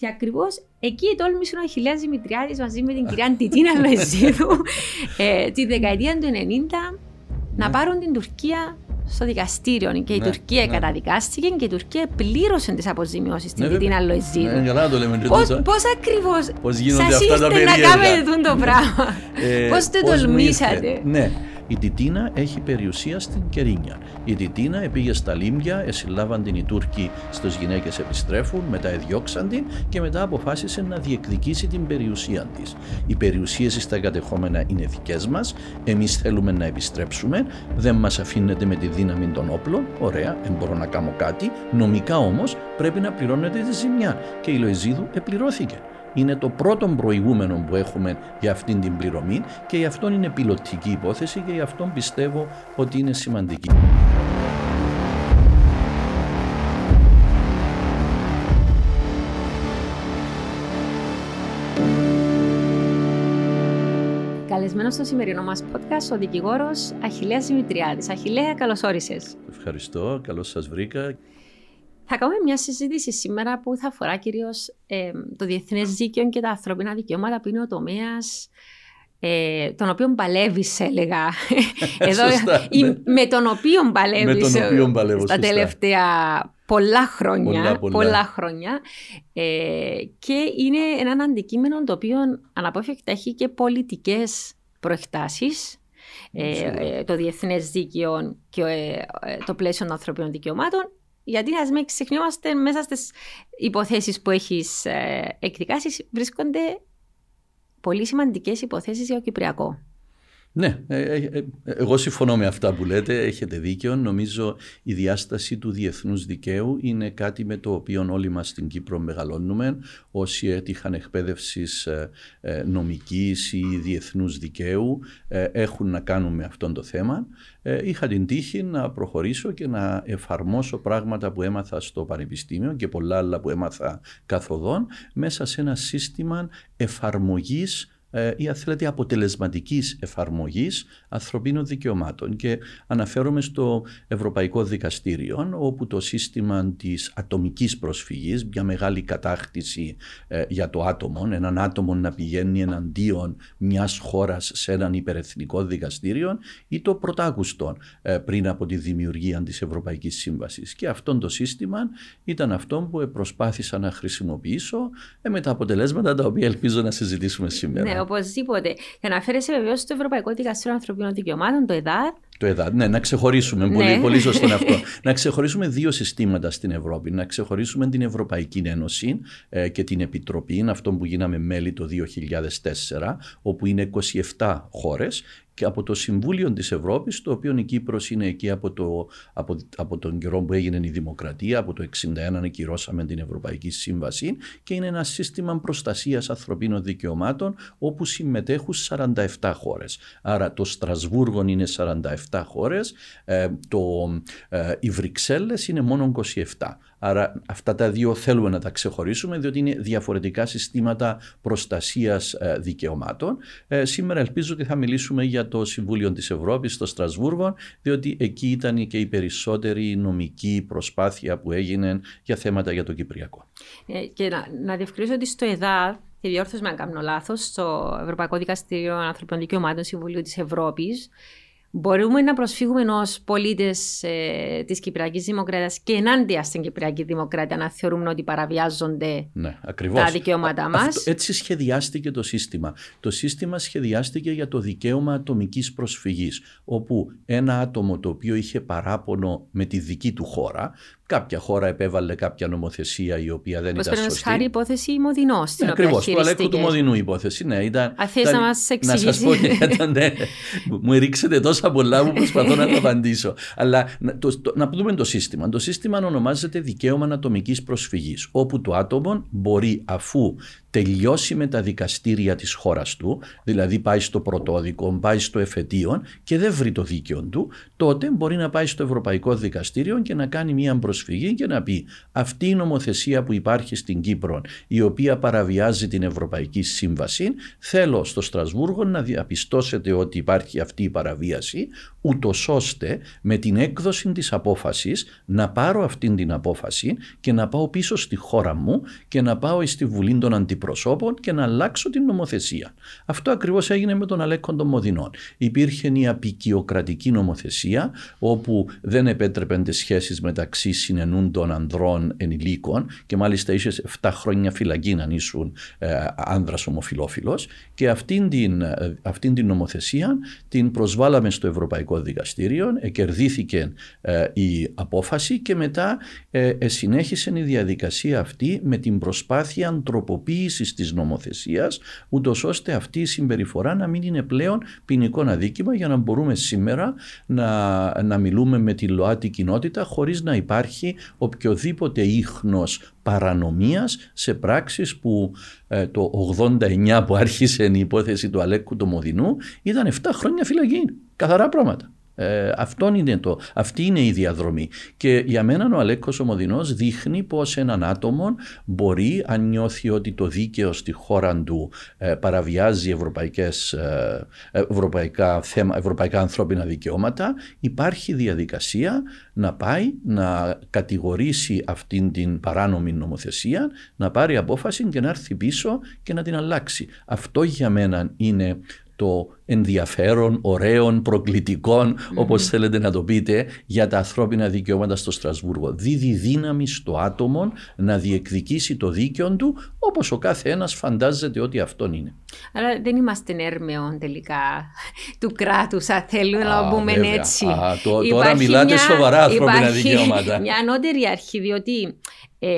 Και ακριβώς εκεί τόλμησε ο Αχιλέα Δημητριάδη μαζί με την κυρία Τιτίνα Λοεζίδου ε, τη δεκαετία του 90 να ναι. πάρουν την Τουρκία στο δικαστήριο και η ναι, Τουρκία ναι. καταδικάστηκε και η Τουρκία πλήρωσε τις αποζημιώσεις στην ναι, Τιτίνα Λοεζίδου. Ναι, για να το λέμε Πώ ακριβώς σας ήρθε να κάνετε το πράγμα, ε, Πώς το τολμήσατε; Ναι, η Τιτίνα έχει περιουσία στην Κερίνια. Η Τιτίνα πήγε στα Λίμπια, εσυλλάβαν την οι Τούρκοι στις γυναίκες επιστρέφουν, μετά εδιώξαν την και μετά αποφάσισε να διεκδικήσει την περιουσία της. Οι περιουσίες στα εγκατεχόμενα είναι δικές μας. Εμείς θέλουμε να επιστρέψουμε. Δεν μας αφήνεται με τη δύναμη των όπλων. Ωραία, δεν μπορώ να κάνω κάτι. Νομικά όμως πρέπει να πληρώνεται τη ζημιά. Και η Λοεζίδου επληρώθηκε είναι το πρώτο προηγούμενο που έχουμε για αυτήν την πληρωμή και γι' αυτό είναι πιλωτική υπόθεση και γι' αυτό πιστεύω ότι είναι σημαντική. Καλεσμένος στο σημερινό μας podcast ο δικηγόρος Αχιλέας Δημητριάδης. Αχιλέα, καλώς όρισες. Ευχαριστώ, καλώς σας βρήκα. Θα κάνουμε μια συζήτηση σήμερα που θα αφορά κυρίως ε, το διεθνές δίκαιο και τα ανθρώπινα δικαιώματα που είναι ο τομέας ε, τον οποίο παλεύεις, έλεγα. Εδώ, σωστά, ή, ναι. με τον οποίο παλεύεις τα τελευταία πολλά χρόνια. Πολλά, πολλά. πολλά χρόνια. Ε, και είναι ένα αντικείμενο το οποίο αναπόφευκτα έχει και πολιτικές προεκτάσεις. Ε, ε, το διεθνές δίκαιο και ε, το πλαίσιο των ανθρωπίνων δικαιωμάτων γιατί ας μην ξεχνιόμαστε μέσα στις υποθέσεις που έχεις ε, εκδικάσεις, βρίσκονται πολύ σημαντικές υποθέσεις για το Κυπριακό. Ναι, ε, ε, ε, εγώ συμφωνώ με αυτά που λέτε, έχετε δίκιο. Νομίζω η διάσταση του διεθνούς δικαίου είναι κάτι με το οποίο όλοι μας στην Κύπρο μεγαλώνουμε. Όσοι έτυχαν εκπαίδευσης νομικής ή διεθνούς δικαίου έχουν να κάνουν με αυτό το θέμα. Είχα την τύχη να προχωρήσω και να εφαρμόσω πράγματα που έμαθα στο Πανεπιστήμιο και πολλά άλλα που έμαθα καθοδόν μέσα σε ένα σύστημα εφαρμογής ε, ή αν θέλετε αποτελεσματικής εφαρμογής ανθρωπίνων δικαιωμάτων και αναφέρομαι στο Ευρωπαϊκό Δικαστήριο όπου το σύστημα της ατομικής προσφυγής, μια μεγάλη κατάκτηση ε, για το άτομο, έναν άτομο να πηγαίνει εναντίον μιας χώρας σε έναν υπερεθνικό δικαστήριο ή το πρωτάκουστο ε, πριν από τη δημιουργία της Ευρωπαϊκής Σύμβασης και αυτό το σύστημα ήταν αυτό που προσπάθησα να χρησιμοποιήσω με τα αποτελέσματα τα οποία ελπίζω να συζητήσουμε σήμερα. Ναι, οπωσδήποτε. Για να φέρεσαι βεβαίως στο Ευρωπαϊκό Δικαστήριο Ανθρωπίνων Δικαιωμάτων, το ΕΔΑΔ. Το ΕΔΑΔ, ναι, να ξεχωρίσουμε. Ναι. Πολύ, πολύ σωστό είναι αυτό. να ξεχωρίσουμε δύο συστήματα στην Ευρώπη. Να ξεχωρίσουμε την Ευρωπαϊκή Ένωση ε, και την Επιτροπή, αυτό που γίναμε μέλη το 2004, όπου είναι 27 χώρες και από το Συμβούλιο της Ευρώπης, το οποίο η Κύπρος είναι εκεί από, το, από, από τον καιρό που έγινε η Δημοκρατία, από το 1961 ακυρώσαμε την Ευρωπαϊκή Σύμβαση και είναι ένα σύστημα προστασίας ανθρωπίνων δικαιωμάτων όπου συμμετέχουν 47 χώρες. Άρα το Στρασβούργο είναι 47 χώρες, ε, το, ε, οι Βρυξέλλες είναι μόνο 27. Άρα αυτά τα δύο θέλουμε να τα ξεχωρίσουμε διότι είναι διαφορετικά συστήματα προστασίας ε, δικαιωμάτων. Ε, σήμερα ελπίζω ότι θα μιλήσουμε για το Συμβούλιο της Ευρώπης στο Στρασβούργο διότι εκεί ήταν και η περισσότερη νομική προσπάθεια που έγινε για θέματα για το Κυπριακό. Ε, και να, να διευκρινίσω ότι στο ΕΔΑΔ και διόρθωση με αν κάνω λάθος, στο Ευρωπαϊκό Δικαστήριο Ανθρωπίνων Δικαιωμάτων Συμβουλίου της Ευρώπης, Μπορούμε να προσφύγουμε ως πολίτες ε, της Κυπριακής Δημοκρατίας και ενάντια στην Κυπριακή Δημοκρατία να θεωρούμε ότι παραβιάζονται ναι, τα δικαιώματά μας. Έτσι σχεδιάστηκε το σύστημα. Το σύστημα σχεδιάστηκε για το δικαίωμα ατομικής προσφυγής, όπου ένα άτομο το οποίο είχε παράπονο με τη δική του χώρα, Κάποια χώρα επέβαλε κάποια νομοθεσία η οποία δεν Πώς ήταν σωστή. χάρη υπόθεση Μοδινό. Ναι, Ακριβώς. Του Αλέκου του Μοδινού υπόθεση. Ναι, ήταν, Αν ήταν, να μας εξηγήσει. Να σας πω ήταν, ναι, μου ρίξετε τόσα πολλά που προσπαθώ να το απαντήσω. Αλλά το, το, να δούμε το σύστημα. Το σύστημα ονομάζεται δικαίωμα ατομική προσφυγής. Όπου το άτομο μπορεί αφού τελειώσει με τα δικαστήρια της χώρας του, δηλαδή πάει στο πρωτόδικο, πάει στο εφετείο και δεν βρει το δίκαιο του, τότε μπορεί να πάει στο Ευρωπαϊκό Δικαστήριο και να κάνει μια προσφυγή και να πει αυτή η νομοθεσία που υπάρχει στην Κύπρο, η οποία παραβιάζει την Ευρωπαϊκή Σύμβαση, θέλω στο Στρασβούργο να διαπιστώσετε ότι υπάρχει αυτή η παραβίαση, ούτως ώστε με την έκδοση της απόφασης να πάρω αυτή την απόφαση και να πάω πίσω στη χώρα μου και να πάω στη Βουλή των Αντιπροσώπων και να αλλάξω την νομοθεσία. Αυτό ακριβώς έγινε με τον Αλέκον των Μοδινών. Υπήρχε μια απεικιοκρατική νομοθεσία όπου δεν επέτρεπαν τις σχέσεις μεταξύ συνενούντων ανδρών ενηλίκων και μάλιστα είσαι 7 χρόνια φυλακή να ήσουν ε, άνδρας ομοφιλόφιλος και αυτήν την, ε, αυτήν την νομοθεσία την προσβάλαμε στο Ευρωπαϊκό Δικαστήριο, εκερδίθηκε ε, η απόφαση και μετά ε, ε, συνέχισε η διαδικασία αυτή με την προσπάθεια τροποποίηση της νομοθεσίας ούτως ώστε αυτή η συμπεριφορά να μην είναι πλέον ποινικό αδίκημα για να μπορούμε σήμερα να, να μιλούμε με τη ΛΟΑΤΗ κοινότητα χωρίς να υπάρχει οποιοδήποτε ίχνος παρανομίας σε πράξεις που ε, το 89 που άρχισε η υπόθεση του Αλέκου του Μοδινού ήταν 7 χρόνια φυλακή. Καθαρά πράγματα. Ε, είναι το, αυτή είναι η διαδρομή. Και για μένα ο Αλέκος Ομοδινός δείχνει πως έναν άτομο μπορεί, αν νιώθει ότι το δίκαιο στη χώρα του ε, παραβιάζει ευρωπαϊκές, ε, ευρωπαϊκά, θέμα, ευρωπαϊκά ανθρώπινα δικαιώματα, υπάρχει διαδικασία να πάει να κατηγορήσει αυτήν την παράνομη νομοθεσία, να πάρει απόφαση και να έρθει πίσω και να την αλλάξει. Αυτό για μένα είναι το ενδιαφέρον, ωραίων, προκλητικών, mm-hmm. όπως θέλετε να το πείτε, για τα ανθρώπινα δικαιώματα στο Στρασβούργο. Δίδει δύναμη στο άτομο να διεκδικήσει το δίκαιο του, όπως ο κάθε ένας φαντάζεται ότι αυτόν είναι. Αλλά δεν είμαστε έρμεων τελικά του κράτους, αν θέλουμε να πούμε έτσι. Α, το, τώρα μιλάτε μια, σοβαρά ανθρώπινα δικαιώματα. μια ανώτερη αρχή, διότι ε,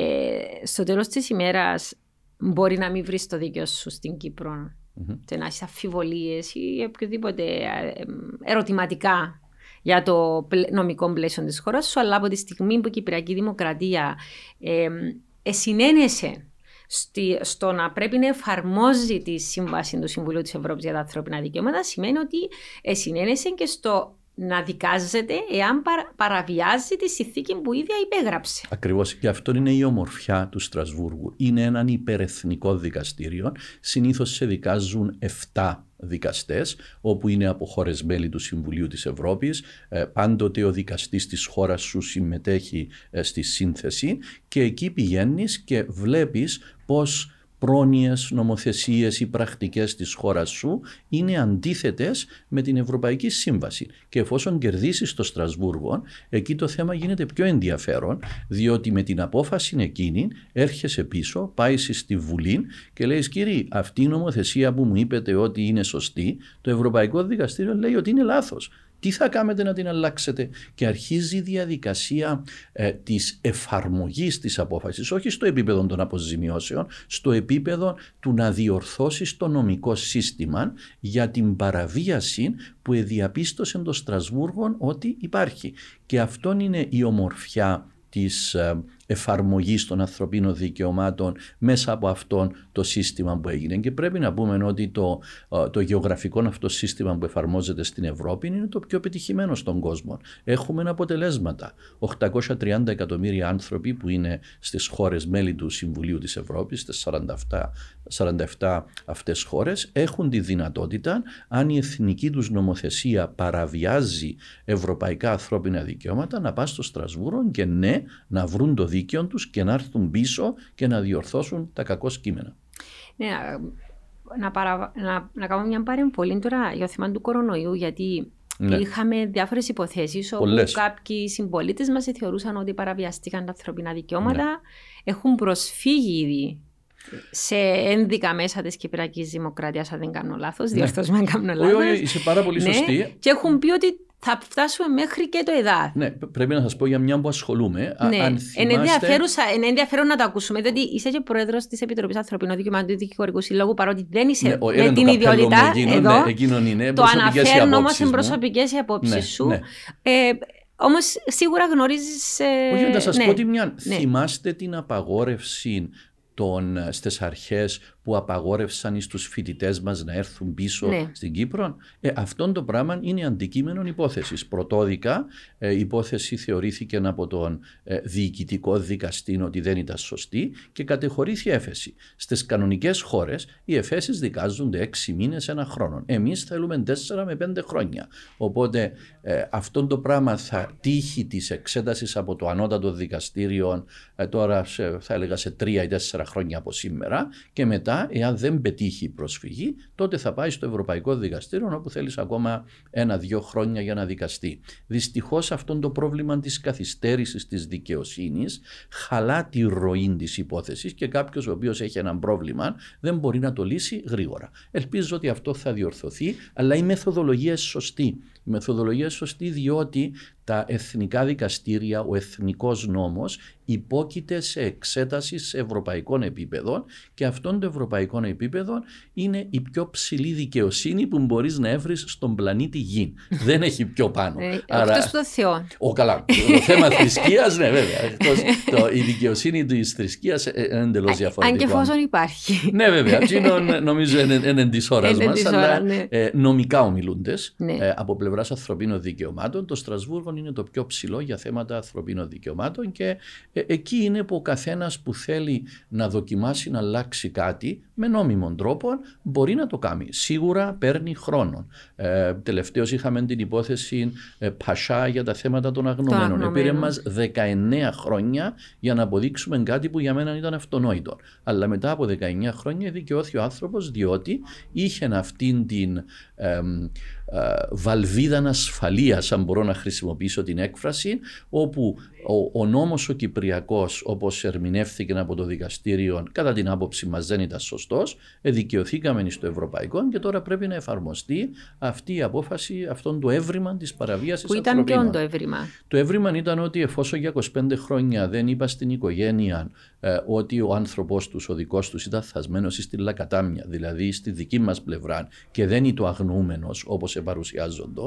στο τέλος της ημέρας μπορεί να μην βρεις το δίκαιο σου στην Κύπρο mm-hmm. και να έχεις αμφιβολίες ή οποιοδήποτε ε, ερωτηματικά για το νομικό πλαίσιο της χώρας σου, αλλά από τη στιγμή που η Κυπριακή Δημοκρατία ε, συνένεσε στο να πρέπει να εφαρμόζει τη σύμβαση του Συμβουλίου της Ευρώπης για τα ανθρώπινα δικαιώματα σημαίνει ότι συνένεσε και στο να δικάζεται εάν παραβιάζει τη συνθήκη που ίδια υπέγραψε. Ακριβώς. Και αυτό είναι η ομορφιά του Στρασβούργου. Είναι έναν υπερεθνικό δικαστήριο. Συνήθως σε δικάζουν 7 δικαστές, όπου είναι από χώρες μέλη του Συμβουλίου της Ευρώπης. Ε, πάντοτε ο δικαστής της χώρας σου συμμετέχει ε, στη σύνθεση και εκεί πηγαίνεις και βλέπεις πώς πρόνοιες, νομοθεσίες ή πρακτικές της χώρας σου είναι αντίθετες με την Ευρωπαϊκή Σύμβαση. Και εφόσον κερδίσεις το Στρασβούργο, εκεί το θέμα γίνεται πιο ενδιαφέρον, διότι με την απόφαση εκείνη έρχεσαι πίσω, πάεις στη Βουλή και λέει κύριε, αυτή η νομοθεσία που μου είπετε ότι είναι σωστή, το Ευρωπαϊκό Δικαστήριο λέει ότι είναι λάθος τι θα κάνετε να την αλλάξετε; Και αρχίζει η διαδικασία ε, της εφαρμογής της απόφασης, όχι στο επίπεδο των αποζημιώσεων, στο επίπεδο του να διορθώσεις το νομικό σύστημα για την παραβίαση που διαπίστωσε το Στρασβούργο ότι υπάρχει. Και αυτό είναι η ομορφιά της ε, εφαρμογής των ανθρωπίνων δικαιωμάτων μέσα από αυτό το σύστημα που έγινε. Και πρέπει να πούμε ότι το, ε, το γεωγραφικό αυτό σύστημα που εφαρμόζεται στην Ευρώπη είναι το πιο επιτυχημένο στον κόσμο. Έχουμε αποτελέσματα. 830 εκατομμύρια άνθρωποι που είναι στις χώρες μέλη του Συμβουλίου της Ευρώπης, στις 47, 47 αυτές χώρες, έχουν τη δυνατότητα αν η εθνική τους νομοθεσία παραβιάζει ευρωπαϊκά ανθρώπινα δικαιώματα να πά στο Στρασβούργο και ναι, να βρουν το δίκαιο τους και να έρθουν πίσω και να διορθώσουν τα κακό κείμενα. Ναι, να, παρα... να, να κάνουμε μια παρεμβολή τώρα για το θέμα του κορονοϊού, γιατί ναι. είχαμε διάφορες υποθέσεις όπου κάποιοι συμπολίτες μας θεωρούσαν ότι παραβιαστήκαν τα ανθρωπινά δικαιώματα. Ναι. Έχουν προσφύγει ήδη σε ένδικα μέσα της Κυπριακής Δημοκρατίας, αν δεν κάνω λάθος. Ναι. Διορθώσουμε αν κάνω λάθο. Όχι, είσαι πάρα πολύ ναι. σωστή. Και έχουν πει ότι θα φτάσουμε μέχρι και το ΕΔΑΔ. Ναι, πρέπει να σας πω για μια που ασχολούμαι. Ναι. Αν θυμάστε... είναι ενδιαφέρον να το ακούσουμε, διότι είσαι και πρόεδρος της Επιτροπής Ανθρωπίνων Δικαιωμάτων του Δικηγορικού Συλλόγου, παρότι δεν είσαι ναι, με την ιδιότητα. Εκείνο, εδώ, ναι, εκείνον είναι, το αναφέρουν όμως σε προσωπικές απόψεις ναι, σου. Ναι. Ε, Όμως σίγουρα γνωρίζεις. Ε, Όχι, να σας ναι, πω ότι μια. Ναι. Θυμάστε την απαγόρευση των, στις αρχές που απαγόρευσαν στους φοιτητές μας να έρθουν πίσω Ναι. στην Κύπρο. Ε, αυτό το πράγμα είναι αντικείμενο υπόθεσης. Πρωτόδικα ε, η υπόθεση θεωρήθηκε από τον ε, διοικητικό δικαστή ότι δεν ήταν σωστή και κατεχωρήθη έφεση. Στις κανονικές χώρες οι εφέσεις δικάζονται έξι μήνες, ένα χρόνο. Εμείς θέλουμε τέσσερα με πέντε χρόνια. Οπότε ε, αυτό το πράγμα θα τύχει της εξέτασης από το ανώτατο δικαστήριο ε, τώρα σε, θα έλεγα σε τρία ή τέσσερα χρόνια από σήμερα και μετά εάν δεν πετύχει η προσφυγή τότε θα πάει στο Ευρωπαϊκό Δικαστήριο όπου θέλεις ακόμα ένα-δυο χρόνια για να δικαστεί. Δυστυχώς αυτό το πρόβλημα της καθυστέρησης της δικαιοσύνης χαλά τη ροή της υπόθεσης και κάποιος ο οποίος έχει ένα πρόβλημα δεν μπορεί να το λύσει γρήγορα. Ελπίζω ότι αυτό θα διορθωθεί αλλά η μεθοδολογία είναι σωστή. Η μεθοδολογίας είναι σωστή διότι τα εθνικά δικαστήρια, ο εθνικός νόμος υπόκειται σε εξέταση σε ευρωπαϊκών επίπεδων και αυτόν το ευρωπαϊκό επίπεδο είναι η πιο ψηλή δικαιοσύνη που μπορείς να έβρεις στον πλανήτη Γη. Δεν έχει πιο πάνω. Ε, Εκτός του Θεού. Ο, καλά. Το θέμα θρησκείας, ναι βέβαια. Εκτός, το, η δικαιοσύνη της θρησκείας είναι εντελώς διαφορετικό. Αν και εφόσον υπάρχει. Ναι, βέβαια. Εκείνο νομίζω είναι, είναι της ώρας Είναι μας. της Αλλά ώρας, ναι. ε, νομικά ομιλούνται Ναι. ε, από πλευράς ανθρωπίνων δικαιωμάτων, το Στρασβούργο είναι το πιο ψηλό για θέματα ανθρωπίνων δικαιωμάτων και ε, εκεί είναι που ο καθένας που θέλει να δοκιμάσει να αλλάξει κάτι με νόμιμον τρόπο μπορεί να το κάνει. Σίγουρα παίρνει χρόνο. Ε, Τελευταίως είχαμε την υπόθεση ε, Πασά για τα θέματα των αγνωμένων. αγνωμένων. Επήρε μας 19 χρόνια για να αποδείξουμε κάτι που για μένα ήταν αυτονόητο. Αλλά μετά από 19 χρόνια δικαιώθηκε ο άνθρωπος διότι είχε αυτήν την εμ, ε, βαλβίδα ασφαλείας, αν μπορώ να χρησιμοποιήσω την έκφραση, όπου ο, ο νόμος ο Κυπριακός όπως ερμηνεύθηκε από το δικαστήριο κατά την άποψη μας δεν ήταν σωστός, ε, δικαιωθήκαμε στο Ευρωπαϊκό και τώρα πρέπει να εφαρμοστεί αυτή η απόφαση, αυτόν το έβριμα της παραβίασης Που ήταν ανθρωπίνων. ποιον το έβριμα; Το έβριμα ήταν ότι εφόσον για 25 χρόνια δεν είπα στην οικογένεια ε, ότι ο άνθρωπος τους, ο δικός τους ήταν θασμένος στη λακατάμια, δηλαδή στη δική μας πλευρά και δεν είναι το αγνοούμενος όπως παρουσιάζονται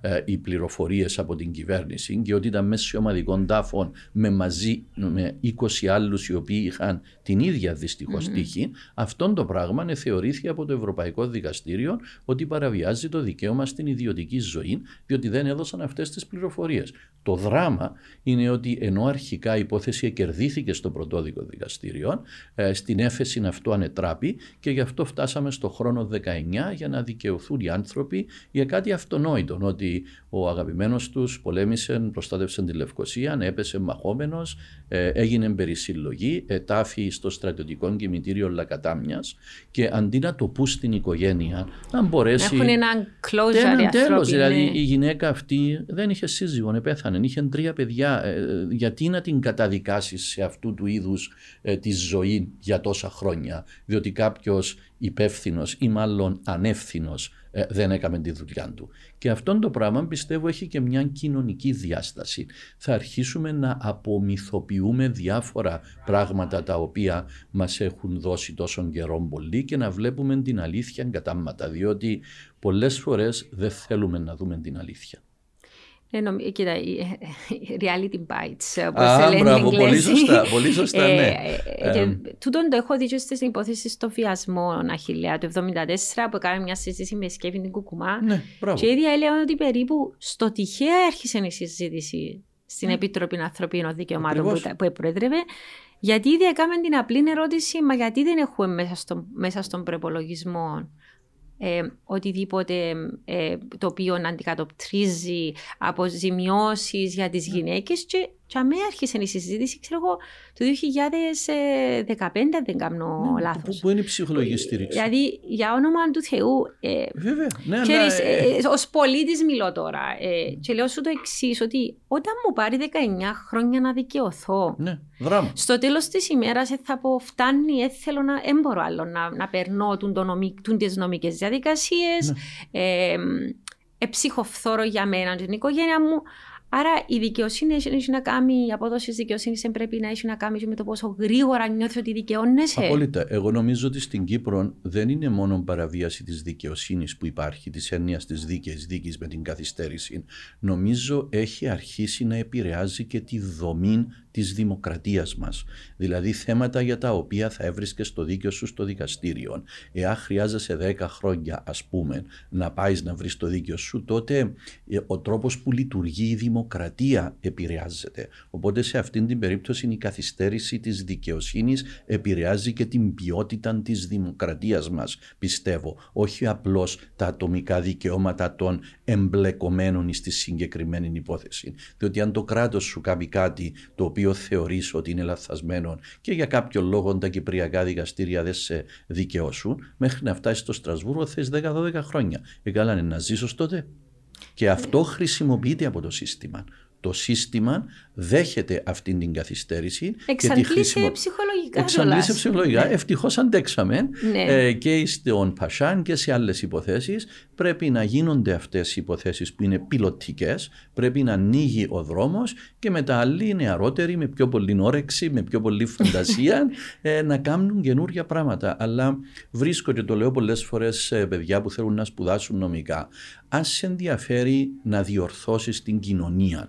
ε, οι πληροφορίες από την κυβέρνηση και ότι ήταν μέσα σε ομαδικών τάφων με μαζί με 20 άλλους οι οποίοι είχαν την ίδια δυστυχώς τύχη, αυτόν το πράγμα ε, θεωρήθηκε από το Ευρωπαϊκό Δικαστήριο ότι παραβιάζει το δικαίωμα στην ιδιωτική ζωή διότι δεν έδωσαν αυτές τις πληροφορίες. Το δράμα είναι ότι ενώ αρχικά η υπόθεση κερδίθηκε στο πρωτόδικο δικαστήριο, ε, στην έφεση αυτό ανετράπη και γι' αυτό φτάσαμε στο χρόνο 19 για να δικαιωθούν οι άνθρωποι για κάτι αυτονόητο, ότι ο αγαπημένος τους πολέμησε, προστάτευσε τη Λευκοσία, έπεσε μαχόμενος, ε, έγινε περισυλλογή, ετάφη στο στρατιωτικό κημητήριο Λακατάμιας και αντί να το πού στην οικογένεια, να μπορέσει... Έχουν έναν closure οι Έναν άνθρωποι. τέλος, δηλαδή ναι. η γυναίκα αυτή δεν είχε σύζυγο, πέθανε, είχε τρία παιδιά. Ε, γιατί να την καταδικάσεις σε αυτού του είδους ε, τη ζωή για τόσα χρόνια, διότι κάποιος υπεύθυνος ή μάλλον ανεύθυνος ε, δεν έκαμε τη δουλειά του. Και αυτόν το πράγμα πιστεύω έχει και μια κοινωνική διάσταση. Θα αρχίσουμε να απομυθοποιούμε διάφορα πράγματα τα οποία μας έχουν δώσει τόσο καιρό πολύ και να βλέπουμε την αλήθεια κατάματα, διότι πολλές φορές δεν θέλουμε να δούμε την αλήθεια. Ναι, νομ- κοίτα, η- η reality bites, όπως Α, σε λένε μπράβο, οι πολύ Εγγλέζοι. σωστά, πολύ σωστά, ναι. Ε, ε, και Ε, τούτον το έχω δει και στις υπόθεσεις στο βιασμό Αχιλέα του 1974 που έκαμε μια συζήτηση με σκέφη την Κουκουμά Ναι, μπράβο. και η ίδια έλεγα ότι περίπου στο τυχαία άρχισε η συζήτηση στην Ναι. Επιτροπή Ανθρωπίνων Δικαιωμάτων που, Ακριβώς. ήταν- που επροέδρευε γιατί ήδη έκαμε την απλή ερώτηση μα γιατί δεν έχουμε μέσα, στο, μέσα στον προπολογισμό ε, οτιδήποτε ε, το οποίο να αντικατοπτρίζει αποζημιώσεις για τις γυναίκες και, και αμέ άρχισε η συζήτηση, ξέρω εγώ, το 2015 αν δεν κάνω Ναι, λάθος. Πού, πού είναι η ψυχολογική στήριξη; Δηλαδή, για όνομα του Θεού, ε, Βέβαια. Ναι, Ξέρεις, αλλά, ε, ε, ε, ως πολίτης μιλώ τώρα ε, και λέω σου το εξής ότι όταν μου πάρει 19 χρόνια να δικαιωθώ, ναι, δράμα. στο τέλος της ημέρας ε, θα πω φτάνει, ε, θέλω να, δεν μπορώ άλλο να, να περνώ τούν το νομι, τούν τις νομικές διαδικασίες, ε, ε, ψυχοφθόρο για μένα και την οικογένεια μου. Άρα η δικαιοσύνη έχει, έχει να κάνει, η απόδοση δικαιοσύνης πρέπει να έχει να κάνει και με το πόσο γρήγορα νιώθει ότι δικαιώνεσαι. Απόλυτα. Εγώ νομίζω ότι στην Κύπρο δεν είναι μόνο παραβίαση της δικαιοσύνης που υπάρχει, της έννοιας της δίκαιης δίκης με την καθυστέρηση. Νομίζω έχει αρχίσει να επηρεάζει και τη δομή της δημοκρατίας μας. Δηλαδή θέματα για τα οποία θα έβρισκες στο δίκαιο σου στο δικαστήριο. Εάν χρειάζεσαι 10 χρόνια ας πούμε να πάεις να βρεις το δίκαιο σου τότε ε, ο τρόπος που λειτουργεί η δημοκρατία επηρεάζεται. Οπότε σε αυτήν την περίπτωση η καθυστέρηση της δικαιοσύνης επηρεάζει και την ποιότητα της δημοκρατίας μας πιστεύω. Όχι απλώς τα ατομικά δικαιώματα των εμπλεκομένων στη συγκεκριμένη υπόθεση. Διότι αν το κράτος σου κάνει κάτι το οποίο θεωρείς ότι είναι λαθασμένο και για κάποιο λόγο τα κυπριακά δικαστήρια δεν σε δικαιώσουν, μέχρι να φτάσεις στο Στρασβούργο θες 10-12 χρόνια. Εγκάλανε να ζήσω τότε. Και αυτό χρησιμοποιείται από το σύστημα το σύστημα δέχεται αυτή την καθυστέρηση. Εξαντλήσε χρησιμο... ψυχολογικά. Εξαντλήσε ψυχολογικά. Ναι. Ευτυχώς αντέξαμε ναι. ε, και στον Πασάν και σε άλλες υποθέσεις. Πρέπει να γίνονται αυτές οι υποθέσεις που είναι πιλωτικές. Πρέπει να ανοίγει ο δρόμος και μετά άλλοι νεαρότεροι με πιο πολύ όρεξη, με πιο πολύ φαντασία ε, να κάνουν καινούργια πράγματα. Αλλά βρίσκω και το λέω πολλές φορές σε παιδιά που θέλουν να σπουδάσουν νομικά αν σε ενδιαφέρει να διορθώσεις την κοινωνία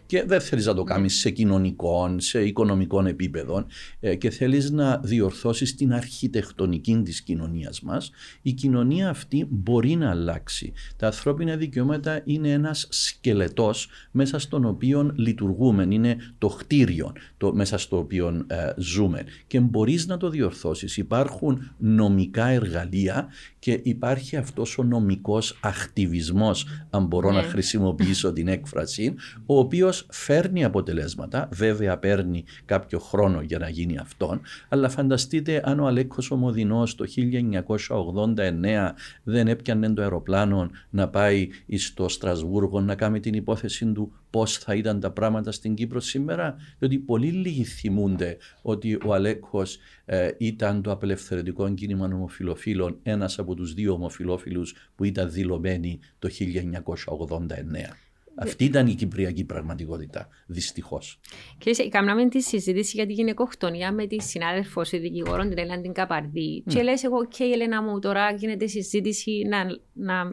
και δεν θέλεις να το κάνεις σε κοινωνικό, σε οικονομικό επίπεδο ε, και θέλεις να διορθώσεις την αρχιτεκτονική της κοινωνίας μας, η κοινωνία αυτή μπορεί να αλλάξει. Τα ανθρώπινα δικαιώματα είναι ένας σκελετός μέσα στον οποίο λειτουργούμε, είναι το χτίριο το, μέσα στο οποίο ε, ζούμε και μπορείς να το διορθώσεις. Υπάρχουν νομικά εργαλεία και υπάρχει αυτός ο νομικός ακτιβισμός, αν μπορώ να ναι. χρησιμοποιήσω την έκφραση, ο οποίος φέρνει αποτελέσματα, βέβαια παίρνει κάποιο χρόνο για να γίνει αυτόν, αλλά φανταστείτε αν ο Αλέκος Ομοδινός το 1989 δεν έπιανε το αεροπλάνο να πάει στο Στρασβούργο να κάνει την υπόθεση του πώς θα ήταν τα πράγματα στην Κύπρο σήμερα, διότι πολύ λίγοι θυμούνται ότι ο Αλέκος ε, ήταν το απελευθερωτικό κίνημα ομοφιλοφίλων, ένας από τους δύο ομοφιλόφιλους που ήταν δηλωμένοι το 1989. Αυτή ήταν η κυπριακή πραγματικότητα, δυστυχώς. Κύριε, κάναμε τη συζήτηση για τη γυναικοκτονία με τη συνάδελφο, η δικηγόρο, την Ελένη την Καπαρδί. Mm. Και λες, εγώ, και η Ελένα μου, τώρα γίνεται συζήτηση να, να,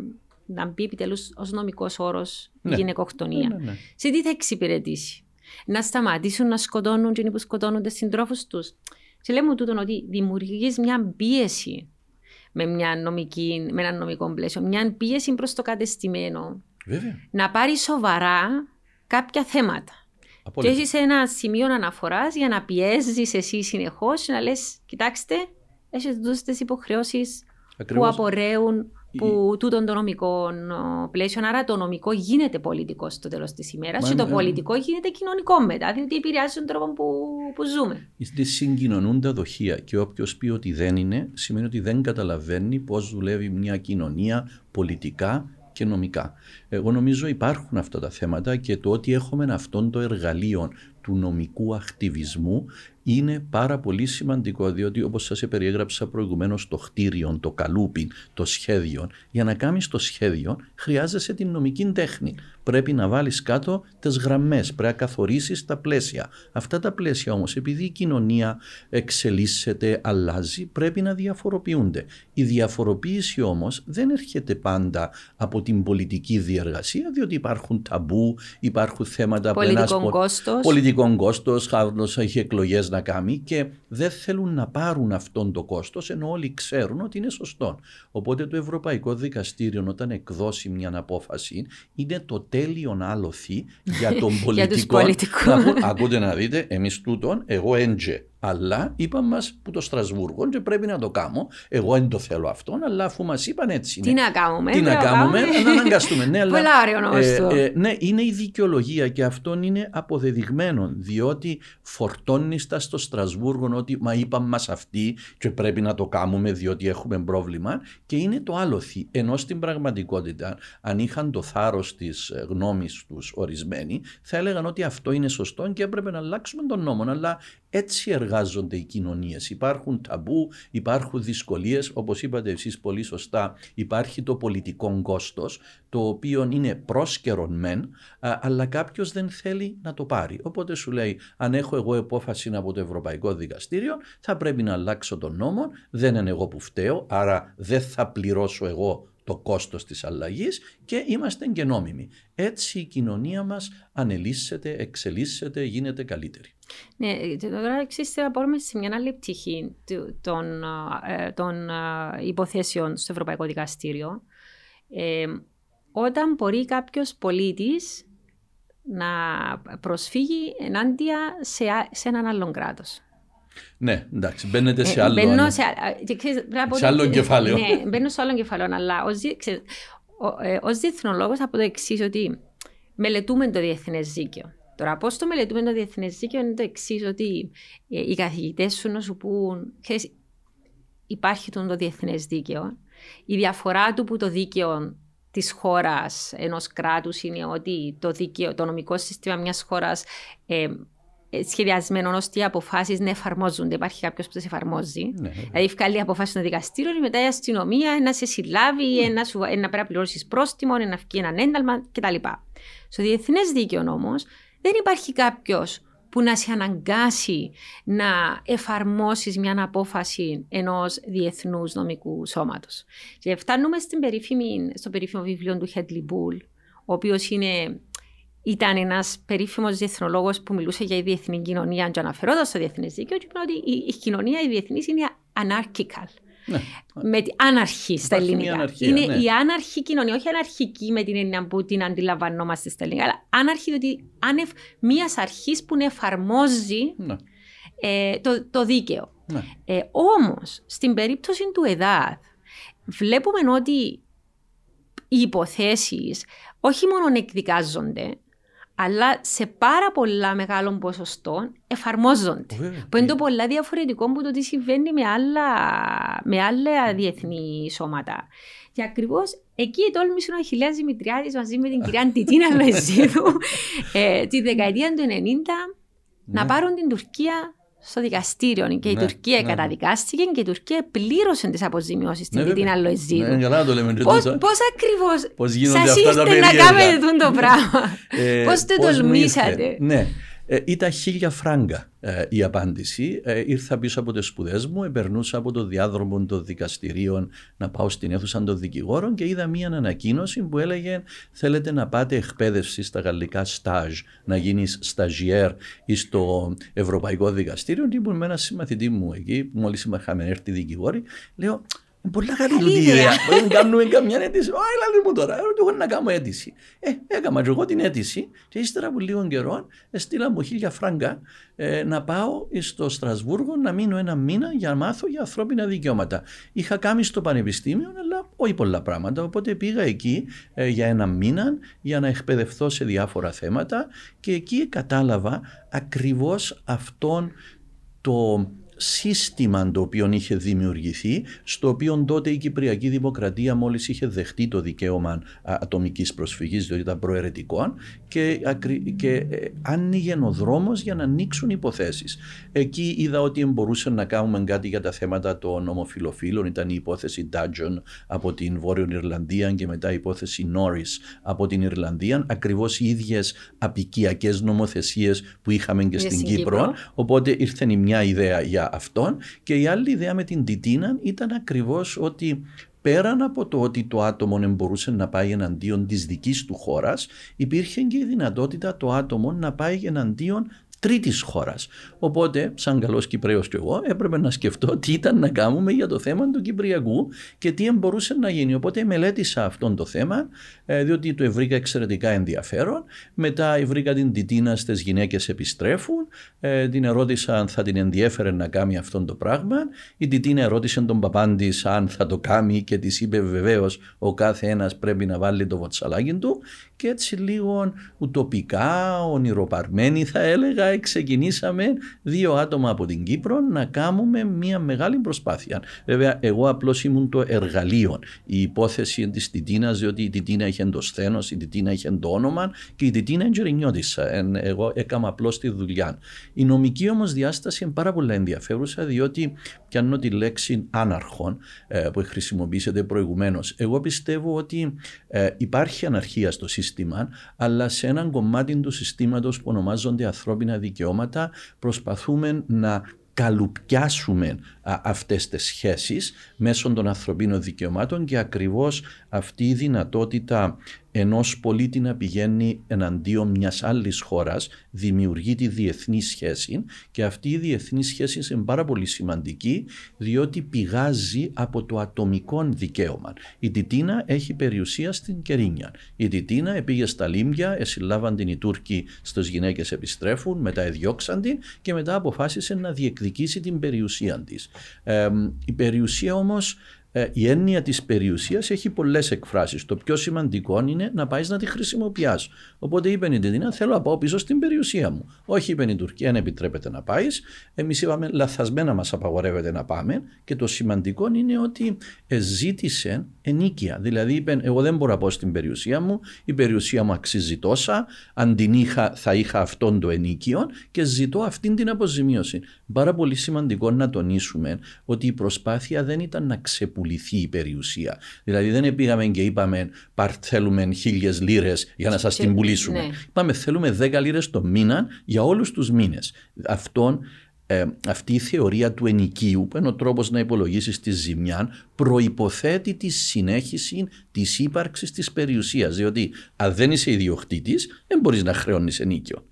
να μπει επιτέλους ως νομικός όρος ναι. η γυναικοκτονία. Ναι, ναι, ναι. Σε τι θα εξυπηρετήσει, Να σταματήσουν να σκοτώνουν και που σκοτώνουν συντρόφους τους; Και λέμε τούτον ότι δημιουργείς μια πίεση με, μια νομική, με ένα νομικό πλαίσιο, μια πίεση προς το κατεστημένο Βέβαια. να πάρει σοβαρά κάποια θέματα. Απόλυτα. Και έχεις ένα σημείο αναφοράς για να πιέζεις εσύ συνεχώς να λες: Κοιτάξτε, έχει δώσει τι υποχρεώσεις που απορρέουν που τούτον το νομικό πλαίσιο. Άρα το νομικό γίνεται πολιτικό στο τέλος της ημέρας και το ε, πολιτικό γίνεται κοινωνικό μετά, διότι επηρεάζει τον τρόπο που, που ζούμε. Είστε συγκοινωνούν τα δοχεία και όποιος πει ότι δεν είναι, σημαίνει ότι δεν καταλαβαίνει πώς δουλεύει μια κοινωνία πολιτικά και νομικά. Εγώ νομίζω υπάρχουν αυτά τα θέματα και το ότι έχουμε αυτόν το εργαλείο του νομικού ακτιβισμού είναι πάρα πολύ σημαντικό διότι όπως σας περιέγραψα προηγουμένως το χτίριο, το καλούπι, το σχέδιο για να κάνεις το σχέδιο χρειάζεσαι την νομική τέχνη πρέπει να βάλεις κάτω τις γραμμές, πρέπει να καθορίσεις τα πλαίσια. Αυτά τα πλαίσια όμως επειδή η κοινωνία εξελίσσεται, αλλάζει, πρέπει να διαφοροποιούνται. Η διαφοροποίηση όμως δεν έρχεται πάντα από την πολιτική διεργασία διότι υπάρχουν ταμπού, υπάρχουν θέματα πολιτικών που κόστος. πολιτικών κόστος, έχει εκλογές να κάνει και δεν θέλουν να πάρουν αυτόν το κόστος ενώ όλοι ξέρουν ότι είναι σωστό. Οπότε το Ευρωπαϊκό Δικαστήριο όταν εκδώσει μια απόφαση είναι το τέλειον άλοθη για τον πολιτικό. να ακούτε να δείτε, εμείς τούτον, εγώ έντζε αλλά είπαν μας που το Στρασβούργο και πρέπει να το κάνω. Εγώ δεν το θέλω αυτό, αλλά αφού μας είπαν έτσι. Τι να κάνουμε, τι να κάνουμε, να αναγκαστούμε. ναι, αλλά, Πολλά ε, ε, ναι, είναι η δικαιολογία και αυτό είναι αποδεδειγμένο. Διότι φορτώνει τα στο Στρασβούργο ότι μα είπαν μας αυτοί και πρέπει να το κάνουμε διότι έχουμε πρόβλημα. Και είναι το άλοθη. Ενώ στην πραγματικότητα, αν είχαν το θάρρος της ε, γνώμης τους ορισμένοι, θα έλεγαν ότι αυτό είναι σωστό και έπρεπε να αλλάξουμε τον νόμο. Αλλά έτσι εργάζονται οι κοινωνίες. Υπάρχουν ταμπού, υπάρχουν δυσκολίες, όπως είπατε εσείς πολύ σωστά, υπάρχει το πολιτικό κόστος, το οποίο είναι πρόσκαιρον μεν, αλλά κάποιος δεν θέλει να το πάρει. Οπότε σου λέει, αν έχω εγώ επόφαση από το Ευρωπαϊκό Δικαστήριο, θα πρέπει να αλλάξω τον νόμο, δεν είναι εγώ που φταίω, άρα δεν θα πληρώσω εγώ το κόστος της αλλαγής και είμαστε και νόμιμοι. Έτσι η κοινωνία μας ανελίσσεται, εξελίσσεται, γίνεται καλύτερη. Ναι, τώρα εξής να πάρουμε σε μια άλλη πτυχή των, ε, των υποθέσεων στο Ευρωπαϊκό Δικαστήριο. Ε, όταν μπορεί κάποιος πολίτης να προσφύγει ενάντια σε, σε έναν άλλον κράτος. Ναι, εντάξει, μπαίνετε σε ε, άλλο, μπαίνω σε, σε άλλο κεφάλαιο. Ναι, μπαίνω σε άλλο κεφάλαιο, αλλά ως, ξέρεις, ε, ως διεθνολόγος από το εξής ότι μελετούμε το διεθνές δίκαιο. Τώρα, πώς το μελετούμε το διεθνές δίκαιο είναι το εξής, ότι ε, οι καθηγητές σου να σου πούν, ξέρεις, υπάρχει το διεθνές δίκαιο. Η διαφορά του που το δίκαιο της χώρας ενός κράτους είναι ότι το, δίκαιο, το νομικό σύστημα μιας χώρας ε, ε, σχεδιασμένο ώστε οι αποφάσεις να εφαρμόζονται. Υπάρχει κάποιος που τις εφαρμόζει. Ναι, δηλαδή, βγάλει αποφάσεις στο δικαστήριο και μετά η αστυνομία να σε συλλάβει, ναι. να, σου, να πρέπει να πληρώσεις πρόστιμο, να βγει έναν ένταλμα κτλ. Στο διεθνές δίκαιο όμως δεν υπάρχει κάποιος που να σε αναγκάσει να εφαρμόσεις μια απόφαση ενός διεθνούς νομικού σώματος. Και φτάνουμε στην περίφημη, στο περίφημο βιβλίο του Χέντλι Μπούλ, ο οποίος είναι ήταν ένας περίφημος διεθνολόγος που μιλούσε για η διεθνή κοινωνία, και αναφερόντα στο διεθνές δίκαιο, και είπε ότι η, η κοινωνία η διεθνής είναι anarchical. Ναι. Με την άναρχη στα ελληνικά. Αναρχία, είναι ναι. η άναρχη κοινωνία, όχι αναρχική με την έννοια που την αντιλαμβανόμαστε στα ελληνικά, αλλά άναρχη διότι άνευ μιας αρχής που εφαρμόζει ναι. ε, το, το δίκαιο. Ναι. Ε, Όμως, στην περίπτωση του ΕΔΑΔ, βλέπουμε ότι οι υποθέσεις όχι μόνο εκδικάζονται, αλλά σε πάρα πολλά μεγάλο ποσοστό εφαρμόζονται. Που είναι το πολλά διαφορετικό από το τι συμβαίνει με άλλα, με άλλα διεθνή σώματα. Και ακριβώς εκεί τόλμησε ο Αχιλέα Δημητριάδη μαζί με την κυρία Τιτίνα Λοεζίδου ε, τη δεκαετία του 90 να ναι. πάρουν την Τουρκία στο δικαστήριο και η ναι, Τουρκία ναι. καταδικάστηκε και η Τουρκία πλήρωσε τις αποζημιώσεις στην ναι, Τιτίνα Λοεζίδου. Ναι, καλά το λέμε. Πώ ακριβώς σας ήρθε να κάνετε το πράγμα, ε, Πώς το τολμήσατε; Ναι. Ε, ήταν χίλια φράγκα ε, η απάντηση. Ε, ήρθα πίσω από τις σπουδές μου, περνούσα από το διάδρομο των δικαστηρίων να πάω στην αίθουσα των δικηγόρων και είδα μία ανακοίνωση που έλεγε θέλετε να πάτε εκπαίδευση στα γαλλικά στάζ, να γίνεις σταζιέρ στο Ευρωπαϊκό Δικαστήριο. Και ήμουν με ένα συμμαθητή μου εκεί, που μόλις είχαμε έρθει δικηγόροι, λέω Πολλά καλή του ιδέα. Μπορεί να κάνουμε καμιά αίτηση. Όχι, λέει μου τώρα, εγώ να κάνω αίτηση. Ε, έκανα και εγώ την αίτηση και ύστερα από λίγο καιρό έστειλα μου χίλια φράγκα ε, να πάω στο Στρασβούργο να μείνω ένα μήνα για να μάθω για ανθρώπινα δικαιώματα. Είχα κάνει στο πανεπιστήμιο, αλλά όχι πολλά πράγματα. Οπότε πήγα εκεί ε, για ένα μήνα για να εκπαιδευτώ σε διάφορα θέματα και εκεί κατάλαβα ακριβώς αυτόν το σύστημα το οποίο είχε δημιουργηθεί, στο οποίο τότε η Κυπριακή Δημοκρατία μόλις είχε δεχτεί το δικαίωμα ατομικής προσφυγής, διότι ήταν προαιρετικό και, και ε, άνοιγε ο δρόμος για να ανοίξουν υποθέσεις. Εκεί είδα ότι μπορούσαν να κάνουμε κάτι για τα θέματα των ομοφιλοφίλων, ήταν η υπόθεση Dudgeon από την Βόρειο Ιρλανδία και μετά η υπόθεση Norris από την Ιρλανδία, ακριβώς οι ίδιες απικιακές νομοθεσίες που είχαμε και στην Κύπρο. Κύπρο. Οπότε ήρθε η μια ιδέα για αυτόν και η άλλη ιδέα με την Τιτίνα ήταν ακριβώς ότι πέραν από το ότι το άτομο μπορούσε να πάει εναντίον της δικής του χώρας υπήρχε και η δυνατότητα το άτομο να πάει εναντίον τρίτης χώρας. Οπότε, σαν καλός Κυπρέος κι εγώ, έπρεπε να σκεφτώ τι ήταν να κάνουμε για το θέμα του Κυπριακού και τι μπορούσε να γίνει. Οπότε, μελέτησα αυτό το θέμα, ε, διότι το βρήκα εξαιρετικά ενδιαφέρον. Μετά, βρήκα την Τιτίνα στις γυναίκες επιστρέφουν. Ε, την ερώτησα αν θα την ενδιέφερε να κάνει αυτό το πράγμα. Η Τιτίνα ερώτησε τον παπάντη αν θα το κάνει και της είπε βεβαίως ο κάθε ένας πρέπει να βάλει το βοτσαλάκι του. Και έτσι λίγο ουτοπικά, ονειροπαρμένοι θα έλεγα, ξεκινήσαμε δύο άτομα από την Κύπρο να κάνουμε μια μεγάλη προσπάθεια. Βέβαια, εγώ απλώς ήμουν το εργαλείο. Η υπόθεση της Τιτίνας, διότι η Τιτίνα είχε το σθένος, η Τιτίνα είχε το όνομα και η Τιτίνα εγγερινιώτησα. Εγώ έκανα απλώς τη δουλειά. Η νομική όμως διάσταση είναι πάρα πολύ ενδιαφέρουσα, διότι πιάνω τη λέξη άναρχον ε, που χρησιμοποιήσετε προηγουμένως. Εγώ πιστεύω ότι ε, υπάρχει αναρχία στο σύστημα, αλλά σε έναν κομμάτι του συστήματος που ονομάζονται ανθρώπινα δικαιώματα προσπαθούμε να καλουπιάσουμε αυτές τις σχέσεις μέσω των ανθρωπίνων δικαιωμάτων και ακριβώς αυτή η δυνατότητα ενός πολίτη να πηγαίνει εναντίον μιας άλλης χώρας δημιουργεί τη διεθνή σχέση και αυτή η διεθνή σχέση είναι πάρα πολύ σημαντική διότι πηγάζει από το ατομικό δικαίωμα. Η Τιτίνα έχει περιουσία στην Κερίνια. Η Τιτίνα πήγε στα Λίμπια, εσυλλάβαν την οι Τούρκοι στις γυναίκες επιστρέφουν, μετά εδιώξαν την και μετά αποφάσισε να διεκδικήσει την περιουσία της. Ε, η περιουσία όμως ε, η έννοια της περιουσίας έχει πολλές εκφράσεις. Το πιο σημαντικό είναι να πάεις να τη χρησιμοποιάς. Οπότε είπε η Τετίνα, θέλω να πάω πίσω στην περιουσία μου. Όχι, είπε η Τουρκία, αν επιτρέπεται να πάεις. Εμείς είπαμε, λαθασμένα μας απαγορεύεται να πάμε. Και το σημαντικό είναι ότι ζήτησε ενίκεια. Δηλαδή, είπε, εγώ δεν μπορώ να πάω στην περιουσία μου. Η περιουσία μου αξίζει τόσα. Αν την είχα, θα είχα αυτόν το ενίκιο και ζητώ αυτήν την αποζημίωση. Πάρα πολύ σημαντικό να τονίσουμε ότι η προσπάθεια δεν ήταν να ξεπουληθεί η περιουσία. Δηλαδή, δεν πήγαμε και είπαμε, θέλουμε χίλιες λίρες για να σας την πουλήσουμε πουλήσουμε. Ναι. Είπαμε θέλουμε 10 λίρες το μήνα για όλους τους μήνες. ε, αυτή η θεωρία του ενοικίου, που είναι ο τρόπος να υπολογίσεις τη ζημιά, προποθέτει τη συνέχιση της ύπαρξης της περιουσίας. Διότι αν δεν είσαι ιδιοκτήτης, δεν μπορείς να χρεώνεις ενίκιο.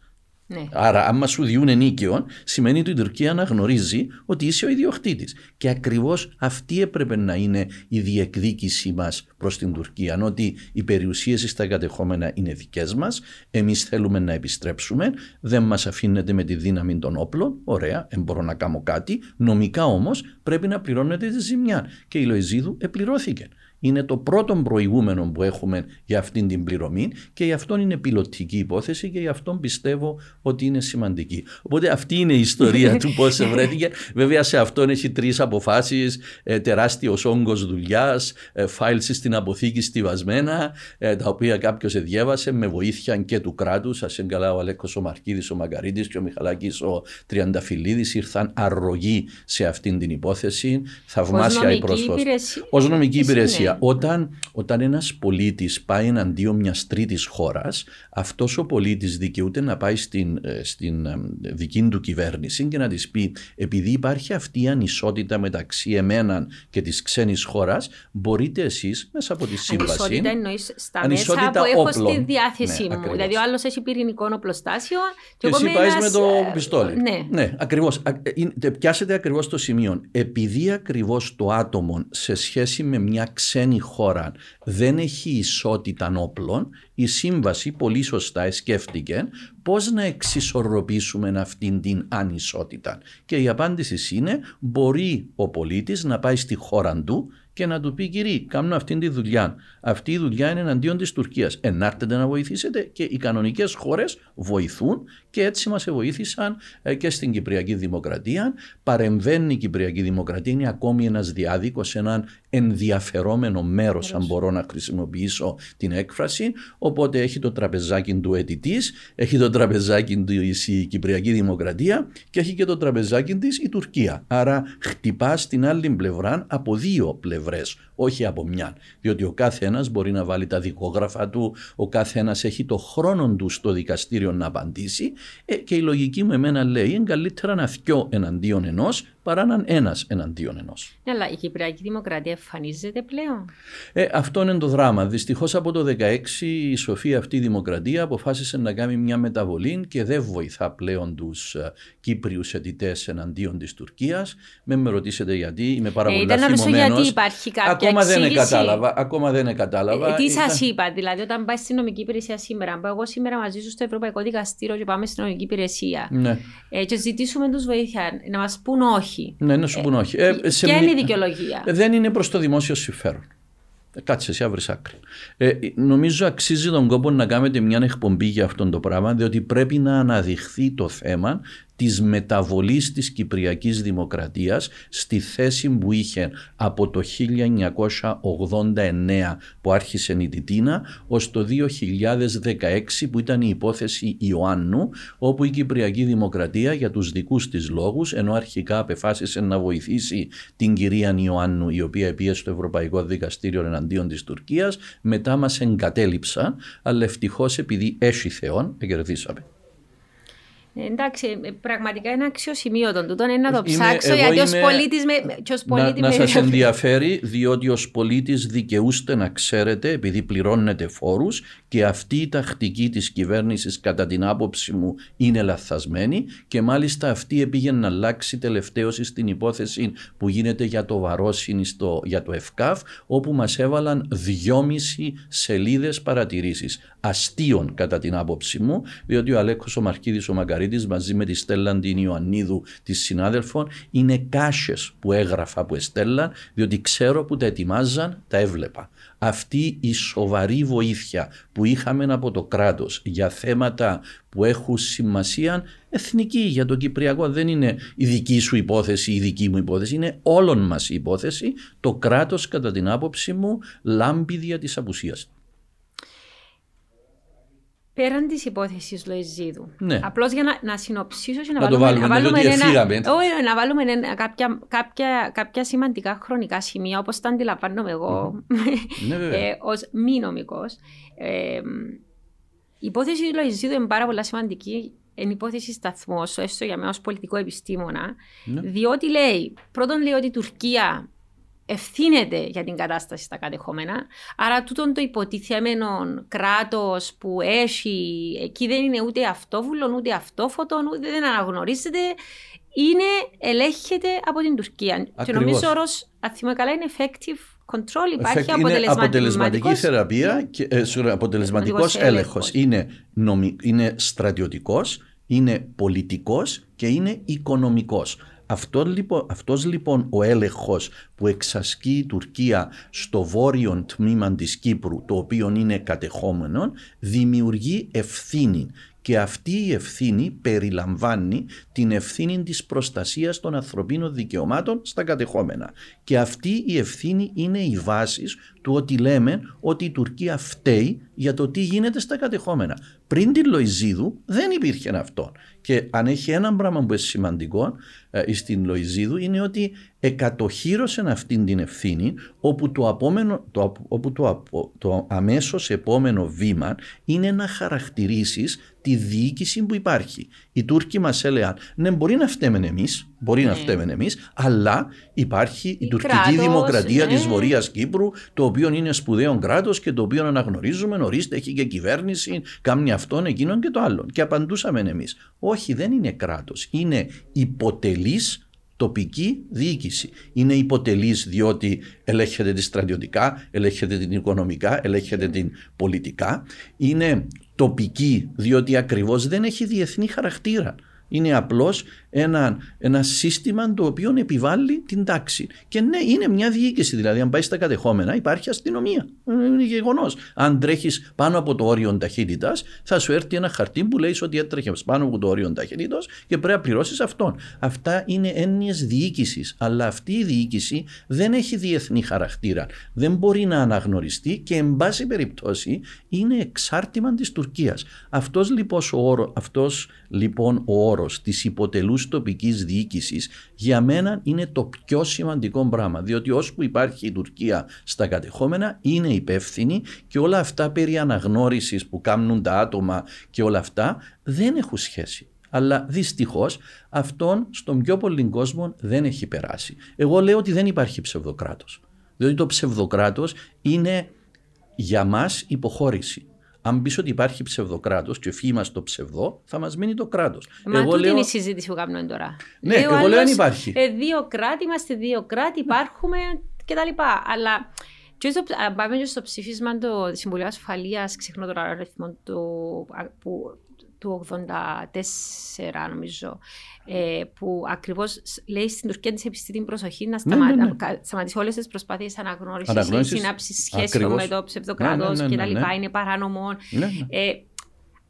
Ναι. Άρα, άμα σου διούν ενίκαιο, σημαίνει ότι η Τουρκία αναγνωρίζει ότι είσαι ο ιδιοκτήτης. Και ακριβώς αυτή έπρεπε να είναι η διεκδίκησή μας προς την Τουρκία. Ότι οι περιουσίες στα κατεχόμενα είναι δικές μας, εμείς θέλουμε να επιστρέψουμε, δεν μας αφήνεται με τη δύναμη των όπλων. Ωραία, δεν μπορώ να κάνω κάτι. Νομικά όμως πρέπει να πληρώνεται τη ζημιά. Και η Λοεζίδου επληρώθηκε είναι το πρώτο προηγούμενο που έχουμε για αυτήν την πληρωμή και γι' αυτό είναι πιλωτική υπόθεση και γι' αυτό πιστεύω ότι είναι σημαντική. Οπότε αυτή είναι η ιστορία του πώς βρέθηκε. Βέβαια σε αυτόν έχει τρεις αποφάσεις, ε, τεράστιος όγκος δουλειάς, ε, files στην αποθήκη στιβασμένα, ε, τα οποία κάποιος διέβασε με βοήθεια και του κράτους. Σα εγκαλά ο Αλέκος ο Μαρκίδης, ο Μαγκαρίτης και ο Μιχαλάκης ο Τριανταφυλλίδης ήρθαν αρρωγοί σε αυτήν την υπόθεση. Θαυμάσια η πρόσφαση. Ω νομική υπηρεσία. Όταν, όταν ένας πολίτης πάει εναντίον μιας τρίτης χώρας, αυτός ο πολίτης δικαιούται να πάει στην, ε, στην ε, δική του κυβέρνηση και να της πει επειδή υπάρχει αυτή η ανισότητα μεταξύ εμένα και της ξένης χώρας, μπορείτε εσείς μέσα από τη σύμβαση. Ανισότητα εννοείς στα μέσα που έχω όπλων. στη διάθεσή ναι, μου. Δηλαδή ο άλλος έχει πυρηνικό οπλοστάσιο και, και εσύ πάεις με το ε, πιστόλι. Ναι, ναι ακριβώς. Πιάσετε ακριβώς το σημείο. Επειδή ακριβώς το άτομο σε σχέση με μια ξένη ξένη χώρα δεν έχει ισότητα όπλων, η σύμβαση πολύ σωστά σκέφτηκε πώς να εξισορροπήσουμε αυτήν την ανισότητα. Και η απάντηση είναι μπορεί ο πολίτης να πάει στη χώρα του και να του πει κύριε, κάνω αυτή τη δουλειά. Αυτή η δουλειά είναι εναντίον της Τουρκίας. Ενάρτετε να βοηθήσετε και οι κανονικές χώρες βοηθούν και έτσι μας βοήθησαν ε, και στην Κυπριακή Δημοκρατία. Παρεμβαίνει η Κυπριακή Δημοκρατία, είναι ακόμη ένας διάδικος, ένα ενδιαφερόμενο μέρος, αν μπορώ να χρησιμοποιήσω την έκφραση. Οπότε έχει το τραπεζάκι του αιτητής, έχει το τραπεζάκι του η Κυπριακή Δημοκρατία και έχει και το τραπεζάκι της η Τουρκία. Άρα χτυπά στην άλλη πλευρά από δύο πλευρές όχι από μια. Διότι ο κάθε ένας μπορεί να βάλει τα δικόγραφα του, ο κάθε ένας έχει το χρόνο του στο δικαστήριο να απαντήσει ε, και η λογική μου εμένα λέει είναι καλύτερα να θυκιώ εναντίον ενός παρά να ένας εναντίον ενός. Ναι, αλλά η Κυπριακή Δημοκρατία εμφανίζεται πλέον. Ε, αυτό είναι το δράμα. Δυστυχώς από το 2016 η σοφή αυτή η δημοκρατία αποφάσισε να κάνει μια μεταβολή και δεν βοηθά πλέον τους ε, Κύπριους αιτητές εναντίον της Τουρκίας. Με με ρωτήσετε γιατί, είμαι πάρα ε, πολύ ε, γιατί υπάρχει κάποια ακόμα δεν κατάλαβα. Ακόμα δεν κατάλαβα. Ε, τι σας είπα, δηλαδή, όταν πάει στην νομική υπηρεσία σήμερα, πάω εγώ σήμερα μαζί σου στο Ευρωπαϊκό Δικαστήριο και πάμε στην νομική υπηρεσία. Ναι. Ε, και ζητήσουμε τους βοήθεια να μας πούν όχι όχι. Ναι, να σου πούν όχι. Ε, Ποια είναι η δικαιολογία. Δεν είναι προς το δημόσιο συμφέρον. Ε, κάτσε εσύ, αύριο άκρη. Ε, νομίζω αξίζει τον κόπο να κάνετε μια εκπομπή για αυτό το πράγμα, διότι πρέπει να αναδειχθεί το θέμα της μεταβολής της Κυπριακής Δημοκρατίας στη θέση που είχε από το 1989 που άρχισε η Τιτίνα ως το 2016 που ήταν η υπόθεση Ιωάννου όπου η Κυπριακή Δημοκρατία για τους δικούς της λόγους ενώ αρχικά απεφάσισε να βοηθήσει την κυρία Ιωάννου η οποία επίεσε στο Ευρωπαϊκό Δικαστήριο εναντίον της Τουρκίας μετά μας εγκατέλειψαν αλλά ευτυχώς επειδή έχει Θεόν κερδίσαμε. Εντάξει, ε, πραγματικά είναι αξιοσημείωτο. Τούτο, είναι να το ψάξω γιατί ως πολίτης με, ως πολίτη να, να σας ενδιαφέρει διότι ως πολίτης δικαιούστε να ξέρετε επειδή πληρώνετε φόρους και αυτή η τακτική της κυβέρνησης κατά την άποψη μου είναι λαθασμένη και μάλιστα αυτή επήγαινε να αλλάξει τελευταίως στην υπόθεση που γίνεται για το Βαρόσιν για το ΕΦΚΑΦ όπου μας έβαλαν δυόμιση σελίδες παρατηρήσεις. Αστείων κατά την άποψη μου διότι ο Αλέκος ο Μαρκίδης ο Μακαρίτης μαζί με τη Στέλλα την Ιωαννίδου της συνάδελφων είναι κάσες που έγραφα που εστέλαν διότι ξέρω που τα ετοιμάζαν τα έβλεπα αυτή η σοβαρή βοήθεια που είχαμε από το κράτος για θέματα που έχουν σημασία εθνική για το Κυπριακό δεν είναι η δική σου υπόθεση, η δική μου υπόθεση, είναι όλων μας η υπόθεση. Το κράτος κατά την άποψη μου λάμπει δια της απουσίας Πέραν της υπόθεσης Λοεζίδου. Ναι. Απλώς για να, να συνοψίσω και να, να βάλουμε, να βάλουμε, ένα, όχι, να βάλουμε ένα, κάποια, κάποια, κάποια σημαντικά χρονικά σημεία, όπως τα αντιλαμβάνομαι εγώ, ναι, ε, ως μη νομικός. Ε, η υπόθεση του Λοεζίδου είναι πάρα πολύ σημαντική. Είναι υπόθεση σταθμός, έστω για μένα ως πολιτικό επιστήμονα, ναι. διότι λέει, πρώτον λέει ότι η Τουρκία ευθύνεται για την κατάσταση στα κατεχόμενα. Άρα τούτον το υποτιθέμενο κράτος που έχει, εκεί δεν είναι ούτε αυτόβουλο, ούτε αυτόφωτο, ούτε δεν αναγνωρίζεται, είναι, ελέγχεται από την Τουρκία. Ακριβώς. Και νομίζω όρος, αν καλά, είναι effective control, υπάρχει αποτελεσματική, αποτελεσματική θεραπεία και ε, αποτελεσματικός έλεγχος. Είναι, νομι, είναι στρατιωτικός, είναι πολιτικός και είναι οικονομικός. Αυτός, λοιπόν, αυτός λοιπόν ο έλεγχος που εξασκεί η Τουρκία στο βόρειο τμήμα της Κύπρου, το οποίο είναι κατεχόμενο, δημιουργεί ευθύνη και αυτή η ευθύνη περιλαμβάνει την ευθύνη της προστασίας των ανθρωπίνων δικαιωμάτων στα κατεχόμενα. Και αυτή η ευθύνη είναι η βάσης του ότι λέμε ότι η Τουρκία φταίει για το τι γίνεται στα κατεχόμενα. Πριν την Λοϊζίδου δεν υπήρχε αυτό. Και αν έχει ένα πράγμα που είναι σημαντικό ε, στην Λοϊζίδου είναι ότι εκατοχύρωσε αυτήν την ευθύνη όπου το, απόμενο, το, όπου το, το αμέσως επόμενο βήμα είναι να χαρακτηρίσεις τη διοίκηση που υπάρχει. Οι Τούρκοι μας έλεγαν ναι μπορεί να φταίμε εμείς, μπορεί να ναι. φταίμε εμείς, αλλά υπάρχει η, τουρκική κράτος, δημοκρατία ναι. της Βορείας Κύπρου το οποίο είναι σπουδαίο κράτος και το οποίο αναγνωρίζουμε, ορίστε έχει και κυβέρνηση, κάνει αυτόν, εκείνον και το άλλο. Και απαντούσαμε εμείς, όχι δεν είναι κράτος, είναι υποτελής τοπική διοίκηση. Είναι υποτελής διότι ελέγχεται τη στρατιωτικά, ελέγχεται την οικονομικά, ελέγχεται την πολιτικά. Είναι τοπική διότι ακριβώς δεν έχει διεθνή χαρακτήρα. Είναι απλώς ένα, ένα σύστημα το οποίο επιβάλλει την τάξη. Και ναι, είναι μια διοίκηση. Δηλαδή, αν πάει στα κατεχόμενα, υπάρχει αστυνομία. Είναι γεγονός. Αν τρέχεις πάνω από το όριο ταχύτητας, θα σου έρθει ένα χαρτί που λέει ότι έτρεχε πάνω από το όριο ταχύτητα και πρέπει να πληρώσεις αυτόν. Αυτά είναι έννοιες διοίκησης. Αλλά αυτή η διοίκηση δεν έχει διεθνή χαρακτήρα. Δεν μπορεί να αναγνωριστεί και, εν πάση περιπτώσει, είναι εξάρτημα της Τουρκίας. Αυτός λοιπόν ο όρος, αυτός, λοιπόν, ο όρος της υποτελούς τοπικής διοίκησης για μένα είναι το πιο σημαντικό πράγμα διότι ώσπου υπάρχει η Τουρκία στα κατεχόμενα είναι υπεύθυνη και όλα αυτά περί αναγνώρισης που κάνουν τα άτομα και όλα αυτά δεν έχουν σχέση. Αλλά δυστυχώς αυτόν στον πιο πολύ κόσμο δεν έχει περάσει. Εγώ λέω ότι δεν υπάρχει ψευδοκράτος. Διότι το ψευδοκράτος είναι για μας υποχώρηση αν πεις ότι υπάρχει ψευδοκράτος και φύγει μας το ψευδό, θα μας μείνει το κράτος. Μα εγώ λέω... είναι η συζήτηση που κάνουμε τώρα. Ναι, Λέω εγώ λέω αν υπάρχει. Ε, δύο κράτη, είμαστε δύο κράτη, υπάρχουμε κτλ. Αλλά και στο, πάμε και στο ψήφισμα του Συμβουλίου Ασφαλείας, ξεχνώ τώρα αριθμός του, που του 84 νομίζω ε, που ακριβώς λέει στην Τουρκία της επιστή την προσοχή να σταμα... ναι, ναι, ναι. σταματήσει όλες τις προσπάθειες αναγνώρισης ή συνάψεις σχέσεων με το ψευδοκράτος ναι, ναι, κτλ. Είναι παράνομο. Ε,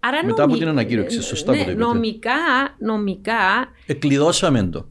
άρα Μετά από την ανακήρυξη, σωστά ναι, νομικά, νομικά. Εκλειδώσαμε το.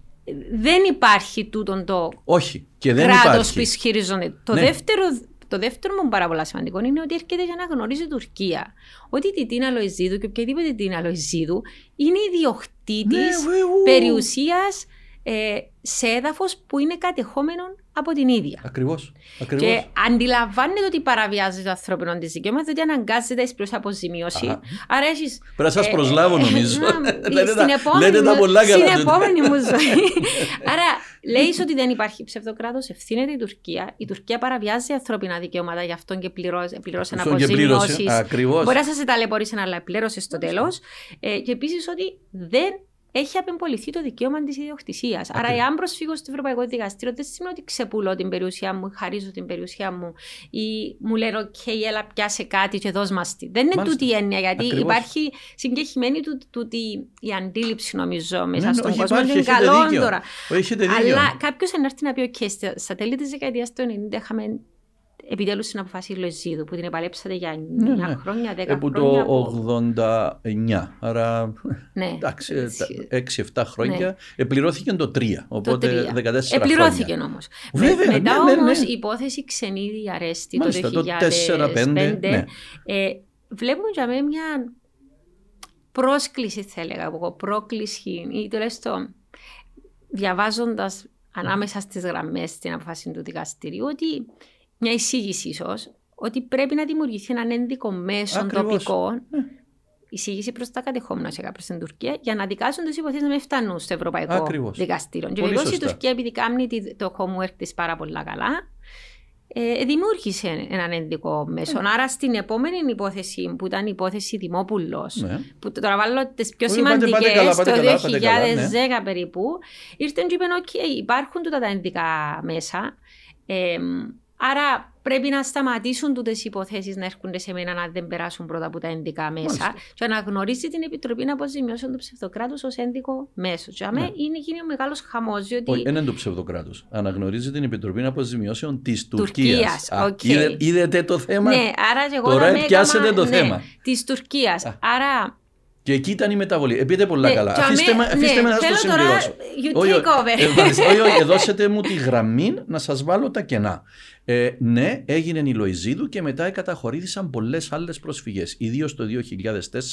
Δεν υπάρχει τούτο το Όχι, και δεν κράτος που ισχυρίζονται. Το δεύτερο το δεύτερο μου πάρα πολύ σημαντικό είναι ότι έρχεται για να γνωρίζει η Τουρκία. Ότι η Τίνα Λοϊζίδου και οποιαδήποτε Τίνα Λοϊζίδου είναι ιδιοκτήτης ναι, περιουσίας ε, σε έδαφος που είναι κατεχόμενο από την ίδια. Ακριβώς. Και αντιλαμβάνεται ότι παραβιάζει το ανθρώπινο της δικαίωμα, διότι αναγκάζεται προ αποζημίωση. Άρα έχει. Πρέπει να σας προσλάβω, νομίζω. Λέτε τα πολλά καλά. Στην επόμενη μου ζωή. Άρα λέεις ότι δεν υπάρχει ψευδοκράτος, ευθύνεται η Τουρκία. Η Τουρκία παραβιάζει ανθρώπινα δικαιώματα, γι' αυτό και πληρώσει αποζημιώσεις. Μπορεί να σας ταλαιπωρήσει, αλλά πλήρωσες στο τέλος. Ε, και επίσης ότι δεν έχει απεμποληθεί το δικαίωμα της ιδιοκτησίας. Άρα, εάν προσφύγω στο Ευρωπαϊκό Δικαστήριο, δεν σημαίνει ότι ξεπουλώ την περιουσία μου, χαρίζω την περιουσία μου ή μου λένε: OK, έλα, πιάσε κάτι και δώσ' μας τη. Δεν είναι τούτη η έννοια, γιατί Ακριβώς. υπάρχει συγκεκριμένη του, τούτη η αντίληψη, νομίζω, μέσα ναι, στον όχι, κόσμο. Είναι καλό τώρα. Αλλά κάποιος έρθει να πει: OK, στα τέλη της δεκαετίας του 90 είχαμε επιτέλους την αποφάση Λοζίδου που την επαλέψατε για 9 ναι, ναι. χρόνια, 10 ε, χρόνια. Από το 89. Άρα ναι. εντάξει, 6-7 χρόνια. Ναι. Επληρώθηκε το 3. Οπότε το 14 Επληρώθηκε όμως. Βέβαια. Μετά ναι, ναι, όμως η υπόθεση ξενίδι αρέστη το 2005. Ναι. Ε, βλέπουμε για μένα μια πρόσκληση, θα έλεγα εγώ, πρόκληση ή τουλάχιστον διαβάζοντας ανάμεσα στις γραμμές στην αποφάση του δικαστηρίου ότι μια εισήγηση ίσως ότι πρέπει να δημιουργηθεί ένα ένδικο μέσο τοπικό ναι. εισήγηση προς τα κατεχόμενα σε προ την Τουρκία για να δικάσουν τις υποθέσεις να μην φτάνουν στο Ευρωπαϊκό Ακριβώς. Δικαστήριο. Και βεβαίως η Τουρκία, επειδή κάνει το homework της πάρα πολύ καλά, ε, δημιούργησε έναν ενδικό μέσο. Ναι. Άρα στην επόμενη υπόθεση που ήταν η υπόθεση Δημόπουλος, ναι. που τώρα βάλω τις πιο σημαντικές το 2010 ναι. περίπου, ήρθαν και είπαν: OK, υπάρχουν τούτα τα ενδικά μέσα. Ε, Άρα πρέπει να σταματήσουν τούτες οι υποθέσεις να έρχονται σε μένα να δεν περάσουν πρώτα από τα ενδικά μέσα Μάλιστα. και να γνωρίζει την Επιτροπή Αποζημιώσεων του Ψευδοκράτου ως ένδικο μέσο. Και αμέ ναι. είναι γίνει ο μεγάλος χαμός. Διότι... Όχι, δεν είναι το ψευδοκράτου. Αναγνωρίζει την Επιτροπή Αποζημιώσεων της Τουρκίας. Okay. Είδατε το θέμα; Ναι, άρα και εγώ Τώρα πιάσετε το ναι, θέμα. Της Τουρκίας. Άρα και εκεί ήταν η μεταβολή. Επείτε πολλά ναι, καλά. Αφήστε, με, αφήστε ναι, με να σας το συμπληρώσω. Όχι, όχι, δώσετε μου τη γραμμή να σας βάλω τα κενά. Ε, ναι, έγινε η Λοϊζίδου και μετά καταχωρήθησαν πολλές άλλες προσφυγές. Ιδίως το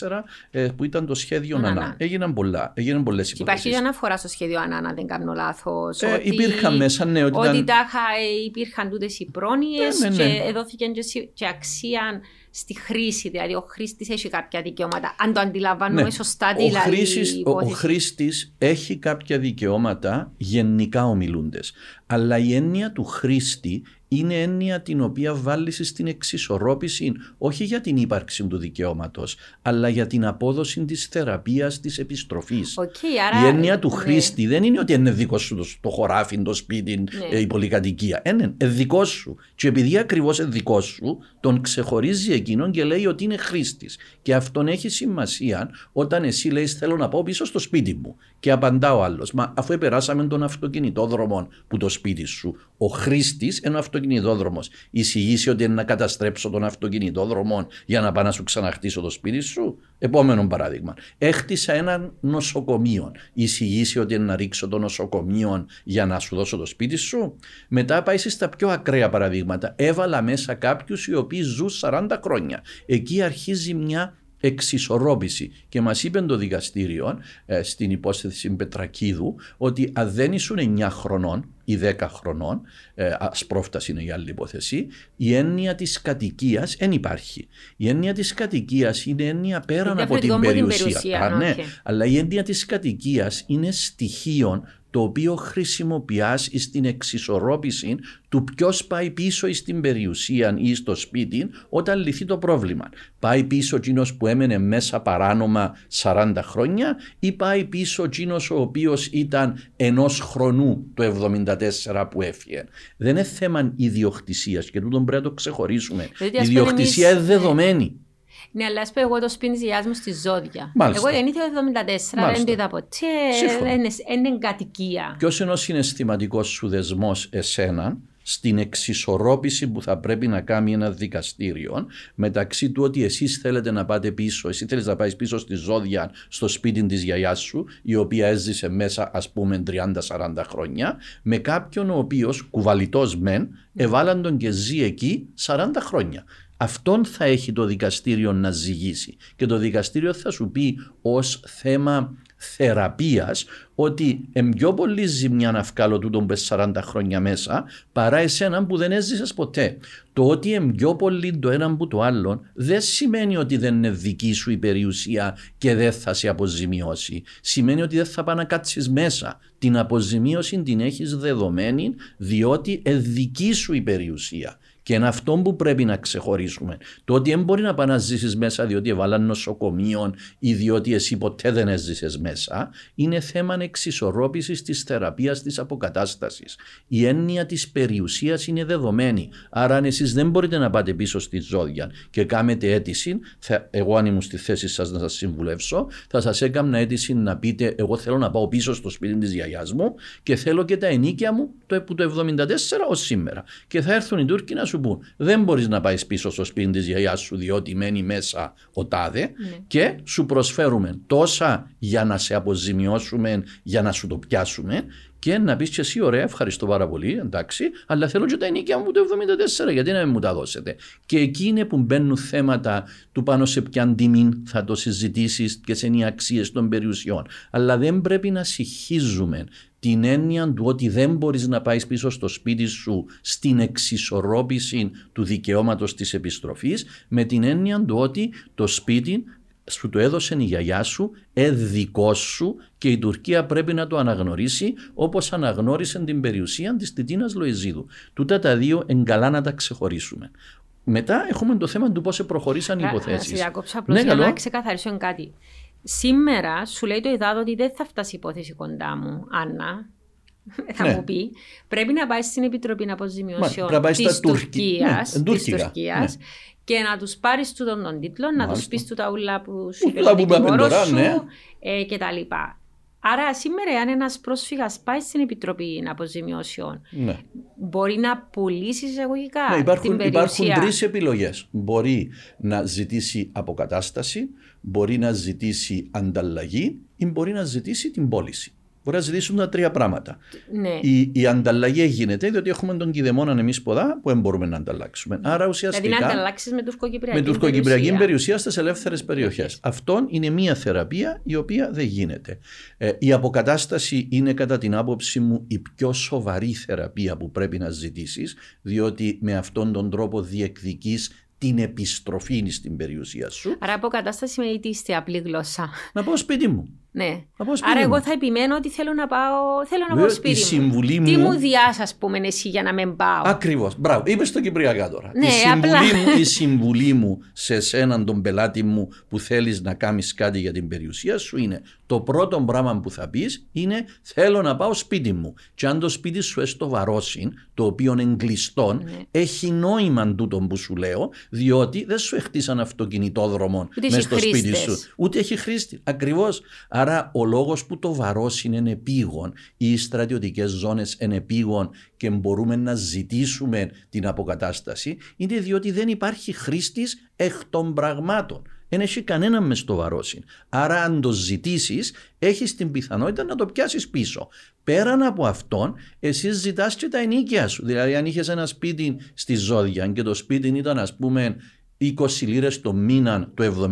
2004 ε, που ήταν το σχέδιο Ανάνα. Έγιναν πολλά. Έγιναν πολλές υποθέσει. Υπάρχει μια αναφορά στο σχέδιο Ανάνα, δεν κάνω λάθος. Ε, ότι... Υπήρχαν μέσα, ναι. Ότι, ότι τάχα ε, υπήρχαν τούτες οι πρόνοιες ναι, ναι, ναι. και δόθηκε και αξία στη χρήση. Δηλαδή, ο χρήστης έχει κάποια δικαιώματα. Αν το αντιλαμβάνουμε ναι. σωστά, δηλαδή. Ο, ο, ο χρήστης έχει κάποια δικαιώματα γενικά ομιλούντες. Αλλά η έννοια του χρήστη είναι έννοια την οποία βάλεις στην εξισορρόπηση όχι για την ύπαρξη του δικαιώματος, αλλά για την απόδοση της θεραπείας της επιστροφής. Okay, άρα... Η έννοια του ναι. χρήστη δεν είναι ότι είναι δικό σου το, το χωράφι, το σπίτι, ναι. η πολυκατοικία. Είναι δικό σου. Και επειδή ακριβώς είναι δικό σου, τον ξεχωρίζει εκείνον και λέει ότι είναι χρήστης. Και αυτόν έχει σημασία όταν εσύ λέει Θέλω να πάω πίσω στο σπίτι μου. Και απαντά ο άλλος, Μα αφού περάσαμε τον αυτοκινητόδρομο που το σπίτι σου, ο χρήστης είναι ο αυτοκινητόδρομος. Εισηγήσει ότι είναι να καταστρέψω τον αυτοκινητόδρομο για να πάω να σου ξαναχτίσω το σπίτι σου. Επόμενο παράδειγμα. Έχτισα ένα νοσοκομείο. Εισηγήσει ότι είναι να ρίξω το νοσοκομείο για να σου δώσω το σπίτι σου. Μετά πάει στα πιο ακραία παραδείγματα. Έβαλα μέσα κάποιους οι οποίοι ζουν 40 χρόνια. Εκεί αρχίζει μια εξισορρόπηση. Και μας είπε το δικαστήριο ε, στην υπόθεση Πετρακίδου ότι αν δεν ήσουν 9 χρονών ή 10 χρονών, ε, ασπρόφταση είναι η άλλη υπόθεση, η έννοια της κατοικίας δεν υπάρχει. Η έννοια της κατοικίας είναι έννοια πέραν από την περιουσία. Την περιουσία Α, ναι, αλλά η έννοια της κατοικίας είναι στοιχείο το οποίο χρησιμοποιάς στην εξισορρόπηση του ποιος πάει πίσω στην περιουσία ή στο σπίτι όταν λυθεί το πρόβλημα. Πάει πίσω εκείνος που έμενε μέσα παράνομα 40 χρόνια ή πάει πίσω εκείνος ο οποίος ήταν ενός χρονού το 74 που έφυγε. Δεν είναι θέμα ιδιοκτησίας και τούτο πρέπει να το ξεχωρίσουμε. Η ιδιοκτησία είναι δεδομένη. Ναι, αλλά ας πω εγώ το σπίτι της γιαγιάς μου στη Ζώδια. Μάλιστα. Εγώ γεννήθηκα το 1974, δεν το είδα ποτέ. Είναι κατοικία. Ποιος είναι ο συναισθηματικός σου δεσμός εσένα στην εξισορρόπηση που θα πρέπει να κάνει ένα δικαστήριο μεταξύ του ότι εσείς θέλετε να πάτε πίσω, εσύ θέλεις να πάεις πίσω στη ζώδια στο σπίτι της γιαγιάς σου, η οποία έζησε μέσα ας πούμε 30-40 χρόνια, με κάποιον ο οποίος κουβαλιτό μεν, εβάλαν τον και ζει εκεί 40 χρόνια αυτόν θα έχει το δικαστήριο να ζυγίσει. Και το δικαστήριο θα σου πει ως θέμα θεραπείας ότι είναι πιο πολύ ζημιά να βγάλω τούτον 40 χρόνια μέσα παρά εσένα που δεν έζησες ποτέ. Το ότι είναι πιο πολύ το ένα που το άλλο δεν σημαίνει ότι δεν είναι δική σου η περιουσία και δεν θα σε αποζημιώσει. Σημαίνει ότι δεν θα πάει να κάτσεις μέσα. Την αποζημίωση την έχεις δεδομένη διότι είναι δική σου η περιουσία. Και είναι αυτό που πρέπει να ξεχωρίσουμε. Το ότι δεν μπορεί να πάει να ζήσεις μέσα διότι έβαλαν νοσοκομείο ή διότι εσύ ποτέ δεν έζησες μέσα, είναι θέμα εξισορρόπησης της θεραπείας της αποκατάστασης. Η έννοια της περιουσίας είναι δεδομένη. Άρα, αν εσείς δεν μπορείτε να πάτε πίσω στη ζώδια και κάνετε αίτηση, θα, εγώ αν ήμουν στη θέση σας να σας συμβουλεύσω, θα σας έκανα αίτηση να πείτε: Εγώ θέλω να πάω πίσω στο σπίτι της γιαγιάς μου και θέλω και τα ενίκια μου το, το 74 ως σήμερα. Και θα έρθουν οι Τούρκοι να σου πούν δεν μπορείς να πάεις πίσω στο σπίτι της γιαγιάς σου διότι μένει μέσα ο τάδε ναι. και σου προσφέρουμε τόσα για να σε αποζημιώσουμε, για να σου το πιάσουμε και να πεις και εσύ, ωραία, ευχαριστώ πάρα πολύ, εντάξει, αλλά θέλω και τα ενίκια μου το 74, γιατί να μην μου τα δώσετε. Και εκεί είναι που μπαίνουν θέματα του πάνω σε ποια τιμή θα το συζητήσεις και σε είναι οι αξίες των περιουσιών. Αλλά δεν πρέπει να συγχύζουμε την έννοια του ότι δεν μπορείς να πάεις πίσω στο σπίτι σου στην εξισορρόπηση του δικαιώματος της επιστροφής με την έννοια του ότι το σπίτι σου το έδωσε η γιαγιά σου, εδικό σου και η Τουρκία πρέπει να το αναγνωρίσει όπως αναγνώρισε την περιουσία της Τιτίνας Λοεζίδου. Τούτα τα δύο εγκαλά να τα ξεχωρίσουμε. Μετά έχουμε το θέμα του πώς προχωρήσαν οι υποθέσεις. Να σε διακόψω απλώς ναι, για να ξεκαθαρίσω κάτι. Σήμερα σου λέει το Ιδάδο ότι δεν θα φτάσει η υπόθεση κοντά μου, Άννα. Θα ναι. μου πει, πρέπει να πάει στην Επιτροπή Αποζημιώσεων της Τουρκίας ναι. Και να τους πάρεις του τον τίτλο, να τους πεις του τα ούλα που σου είπε ο σου ναι. ε, και τα λοιπά. Άρα σήμερα αν ένας πρόσφυγας πάει στην Επιτροπή Αποζημιώσεων ναι. μπορεί να πουλήσει εισαγωγικά ναι, υπάρχουν, την περιουσία. Υπάρχουν τρεις επιλογές. Μπορεί να ζητήσει αποκατάσταση, μπορεί να ζητήσει ανταλλαγή ή μπορεί να ζητήσει την πώληση. Μπορεί να ζητήσουν τα τρία πράγματα. Ναι. Η, η ανταλλαγή γίνεται διότι έχουμε τον κηδεμόνα εμείς ποδά που δεν μπορούμε να ανταλλάξουμε. Άρα ουσιαστικά. Δηλαδή να ανταλλάξεις με τουρκοκυπριακή με τουρκοκυπριακή περιουσία, περιουσία στις ελεύθερες περιοχές. Αυτό είναι μια θεραπεία η οποία δεν γίνεται. Ε, η αποκατάσταση είναι κατά την άποψή μου η πιο σοβαρή θεραπεία που πρέπει να ζητήσεις, διότι με αυτόν τον τρόπο διεκδική την επιστροφή στην περιουσία σου. Άρα αποκατάσταση με η απλή γλώσσα. Να πάω σπίτι μου. Ναι. Άρα, εγώ θα επιμένω ότι θέλω να πάω, θέλω να πάω σπίτι η συμβουλή μου. Τι μου διά, ας πούμε, εσύ για να μην πάω; Ακριβώς. Μπράβο. Είμαι στο Κυπριακά τώρα. Ναι, η, συμβουλή απλά. μου, η συμβουλή μου σε εσέναν τον πελάτη μου που θέλεις να κάνεις κάτι για την περιουσία σου είναι το πρώτο πράγμα που θα πεις είναι θέλω να πάω σπίτι μου. Και αν το σπίτι σου έστω βαρόσιν, το οποίο είναι κλειστό, ναι. έχει νόημα τούτο που σου λέω, διότι δεν σου χτίσαν αυτοκινητόδρομο μέσα στο σπίτι σου. Ούτε έχει χρήστη. Ακριβώς. Άρα ο λόγος που το βαρό είναι επίγον ή οι στρατιωτικές ζώνες είναι επίγον και μπορούμε να ζητήσουμε την αποκατάσταση είναι διότι δεν υπάρχει χρήστης εκ των πραγμάτων. Δεν έχει κανένα μες στο βαρόσιν. Άρα, αν το ζητήσεις, έχεις την πιθανότητα να το πιάσεις πίσω. Πέραν από αυτόν, εσύ ζητάς και τα ενίκια σου. Δηλαδή, αν είχες ένα σπίτι στη ζώδια και το σπίτι ήταν, ας πούμε, 20 λίρες το μήνα το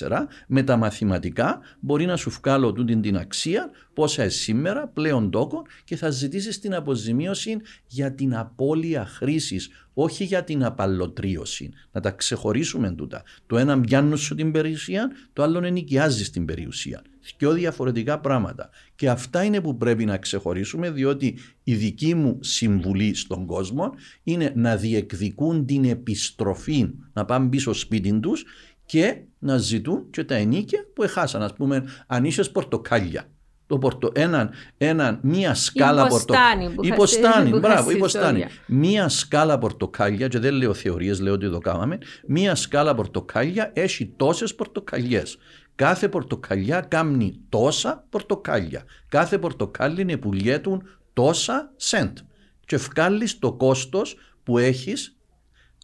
74, με τα μαθηματικά μπορεί να σου βγάλω τούτη την αξία, πόσα είναι σήμερα, πλέον τόκο και θα ζητήσεις την αποζημίωση για την απώλεια χρήσης, όχι για την απαλωτρίωση. Να τα ξεχωρίσουμε τούτα. Το ένα πιάνουν σου την περιουσία, το άλλο ενοικιάζεις την περιουσία. Δυο διαφορετικά πράγματα. Και αυτά είναι που πρέπει να ξεχωρίσουμε, διότι η δική μου συμβουλή στον κόσμο είναι να διεκδικούν την επιστροφή, να πάνε πίσω σπίτι τους και να ζητούν και τα ενίκια που έχασαν. Α πούμε, αν είσαι πορτοκάλια. Το πορτο, έναν, έναν, μία σκάλα πορτοκάλια. Υποστάνει, μπράβο, υποστάνει. Μία σκάλα πορτοκάλια, και δεν λέω θεωρίες, λέω ότι το κάναμε. Μία σκάλα πορτοκάλια έχει τόσες πορτοκαλιές. Κάθε πορτοκαλιά κάνει τόσα πορτοκάλια. Κάθε πορτοκάλι είναι που λιέτουν τόσα σεντ. Και βγάλεις το κόστος που έχεις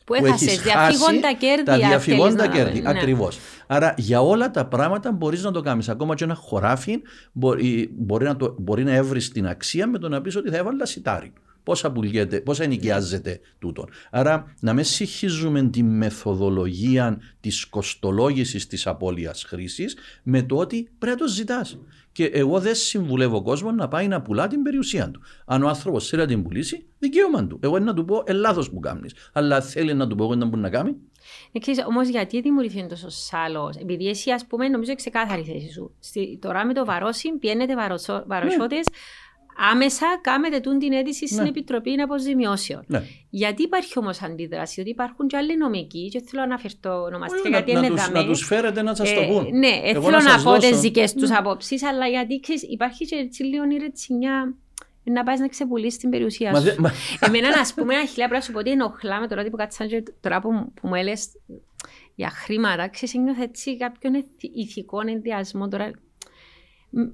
που, που έχασες, διαφύγοντα κέρδη. Τα διαφυγόντα κέρδη, ναι. ακριβώς. Άρα για όλα τα πράγματα μπορείς να το κάνεις. Ακόμα και ένα χωράφι μπορεί, μπορεί να, το, μπορεί να έβρεις την αξία με το να πεις ότι θα έβαλα σιτάρι. πόσα πουλιέται, πόσα ενοικιάζεται τούτο. Άρα να μην συγχύζουμε τη μεθοδολογία της κοστολόγησης της απώλειας χρήσης με το ότι πρέπει να το ζητάς. Και εγώ δεν συμβουλεύω κόσμο να πάει να πουλά την περιουσία του. Αν ο άνθρωπος θέλει να την πουλήσει, δικαίωμα του. Εγώ να του πω, ελάθο που κάνεις. Αλλά θέλει να του πω, εγώ να μπορεί να κάνει. Εξής, όμως γιατί δημιουργήθηκε τόσο σάλο, επειδή εσύ ας πούμε νομίζω ξεκάθαρη θέση σου. Στη, τώρα με το βαρόσι πιένετε βαροσότες, ναι. Άμεσα κάνετε τούν την αίτηση ναι. στην Επιτροπή Αποζημιώσεων. Ναι. Γιατί υπάρχει όμως αντίδραση, ότι υπάρχουν και άλλοι νομικοί, και θέλω να αναφερθώ ονομαστικά γιατί να, είναι τους, να τους φέρετε να σας ε, το πούν. Ναι, ε, θέλω να, να πω τις δικές τους ναι. απόψεις, αλλά γιατί ξέρεις, υπάρχει και έτσι λίγο η ρετσινιά να πάει να ξεπουλήσεις την περιουσία σου. Μα, Εμένα, α πούμε, ένα χιλιά πρέπει να σου πω ότι ενοχλά με τώρα που κάτσαν τώρα που, που μου έλεγες για χρήματα, ξέρεις, νιώθω έτσι κάποιον ηθικό ενδιασμό τώρα.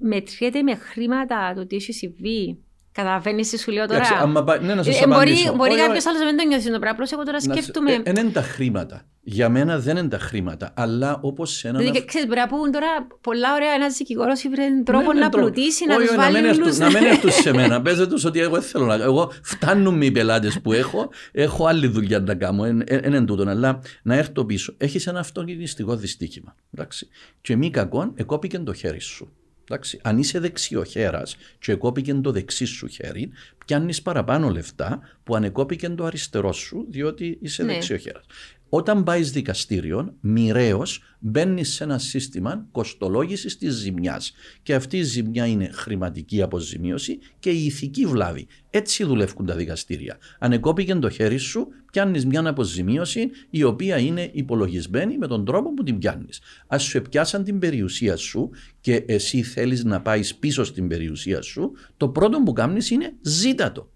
Μετριέται με χρήματα το τι έχει συμβεί. Καταλαβαίνεις τι σου λέω τώρα; ναι, να σας ε, μπορεί μπορεί κάποιος άλλος να μην το νιώθει το πράγμα. Απλώς εγώ τώρα σκέφτομαι. Δεν είναι τα χρήματα. Για μένα δεν είναι τα χρήματα. Αλλά όπως σε έναν. Δηλαδή, ξέρεις, πρέπει να πούν τώρα πολλά ωραία. Ένας δικηγόρος ήβρε τρόπο να πλουτίσει, να τους βάλει. Να μην έρθουν σε μένα. Πέστε τους ότι εγώ θέλω να. Εγώ φτάνουν οι πελάτες που έχω. Έχω άλλη δουλειά να κάνω. Δεν είναι τούτο. Αλλά να έρθω πίσω. Έχεις ένα αυτοκινηστικό δυστύχημα. Και μη κακόν, εκόπηκε το χέρι σου. Εντάξει, αν είσαι δεξιοχέρας και εκόπηκε το δεξί σου χέρι, πιάνεις παραπάνω λεφτά που αν εκόπηκε το αριστερό σου, διότι είσαι ναι. δεξιοχέρας. Όταν πάεις δικαστήριο, μοιραίω μπαίνεις σε ένα σύστημα κοστολόγησης της ζημιάς. Και αυτή η ζημιά είναι χρηματική αποζημίωση και η ηθική βλάβη. Έτσι δουλεύουν τα δικαστήρια. Αν εκόπηκε το χέρι σου, πιάνεις μια αποζημίωση η οποία είναι υπολογισμένη με τον τρόπο που την πιάνεις. Α σου επιάσαν την περιουσία σου και εσύ θέλεις να πάεις πίσω στην περιουσία σου, το πρώτο που κάνεις είναι ζήτα το.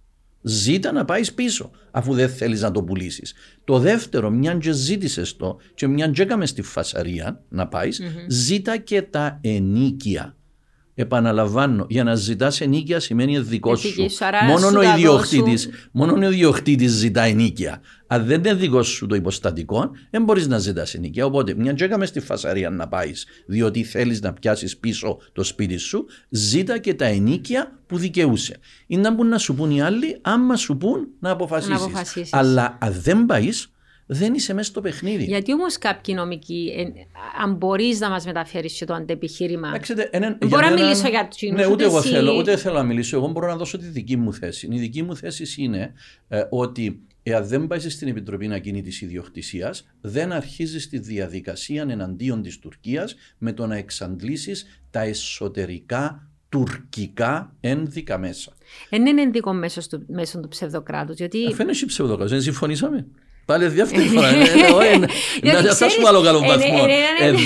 Ζήτα να πάεις πίσω, αφού δεν θέλεις να το πουλήσεις. Το δεύτερο, μια και ζήτησες το, και μια και έκαμε στη φασαρία να πάεις, mm-hmm. ζήτα και τα ενίκια. Επαναλαμβάνω, για να ζητάς ενίκεια σημαίνει δικός σου. Μόνο ο, ιδιοκτήτης, μόνο ο ιδιοκτήτης ζητά ενίκεια. Αν δεν είναι δικός σου το υποστατικό, δεν μπορείς να ζητάς ενίκεια. Οπότε, μια τζέκα στη φασαρία να πάεις, διότι θέλεις να πιάσεις πίσω το σπίτι σου, ζήτα και τα ενίκεια που δικαιούσε. Είναι να μπουν να σου πούν οι άλλοι, άμα σου πούν να αποφασίσεις. Αλλά αν δεν πάεις, δεν είσαι μέσα στο παιχνίδι. Γιατί όμως κάποιοι νομικοί, ε, αν μπορείς να μας μεταφέρεις το αντεπιχείρημα. Δεν μπορώ να μιλήσω για τους Ναι, ούτε εγώ θέλω, ούτε θέλω να μιλήσω. Εγώ μπορώ να δώσω τη δική μου θέση. Η δική μου θέση είναι ε, ότι εάν δεν πάει στην Επιτροπή να γίνει της ιδιοκτησίας, δεν αρχίζει τη διαδικασία εναντίον της Τουρκίας με το να εξαντλήσεις τα εσωτερικά τουρκικά ένδικα μέσα. Δεν είναι ένδικο μέσω του, μέσω του ψευδοκράτους. Γιατί... Αφού είναι ψευδοκράτος, δεν συμφωνήσαμε. Πάλι δεύτερη φορά. Να φτάσουμε άλλο καλό βαθμό.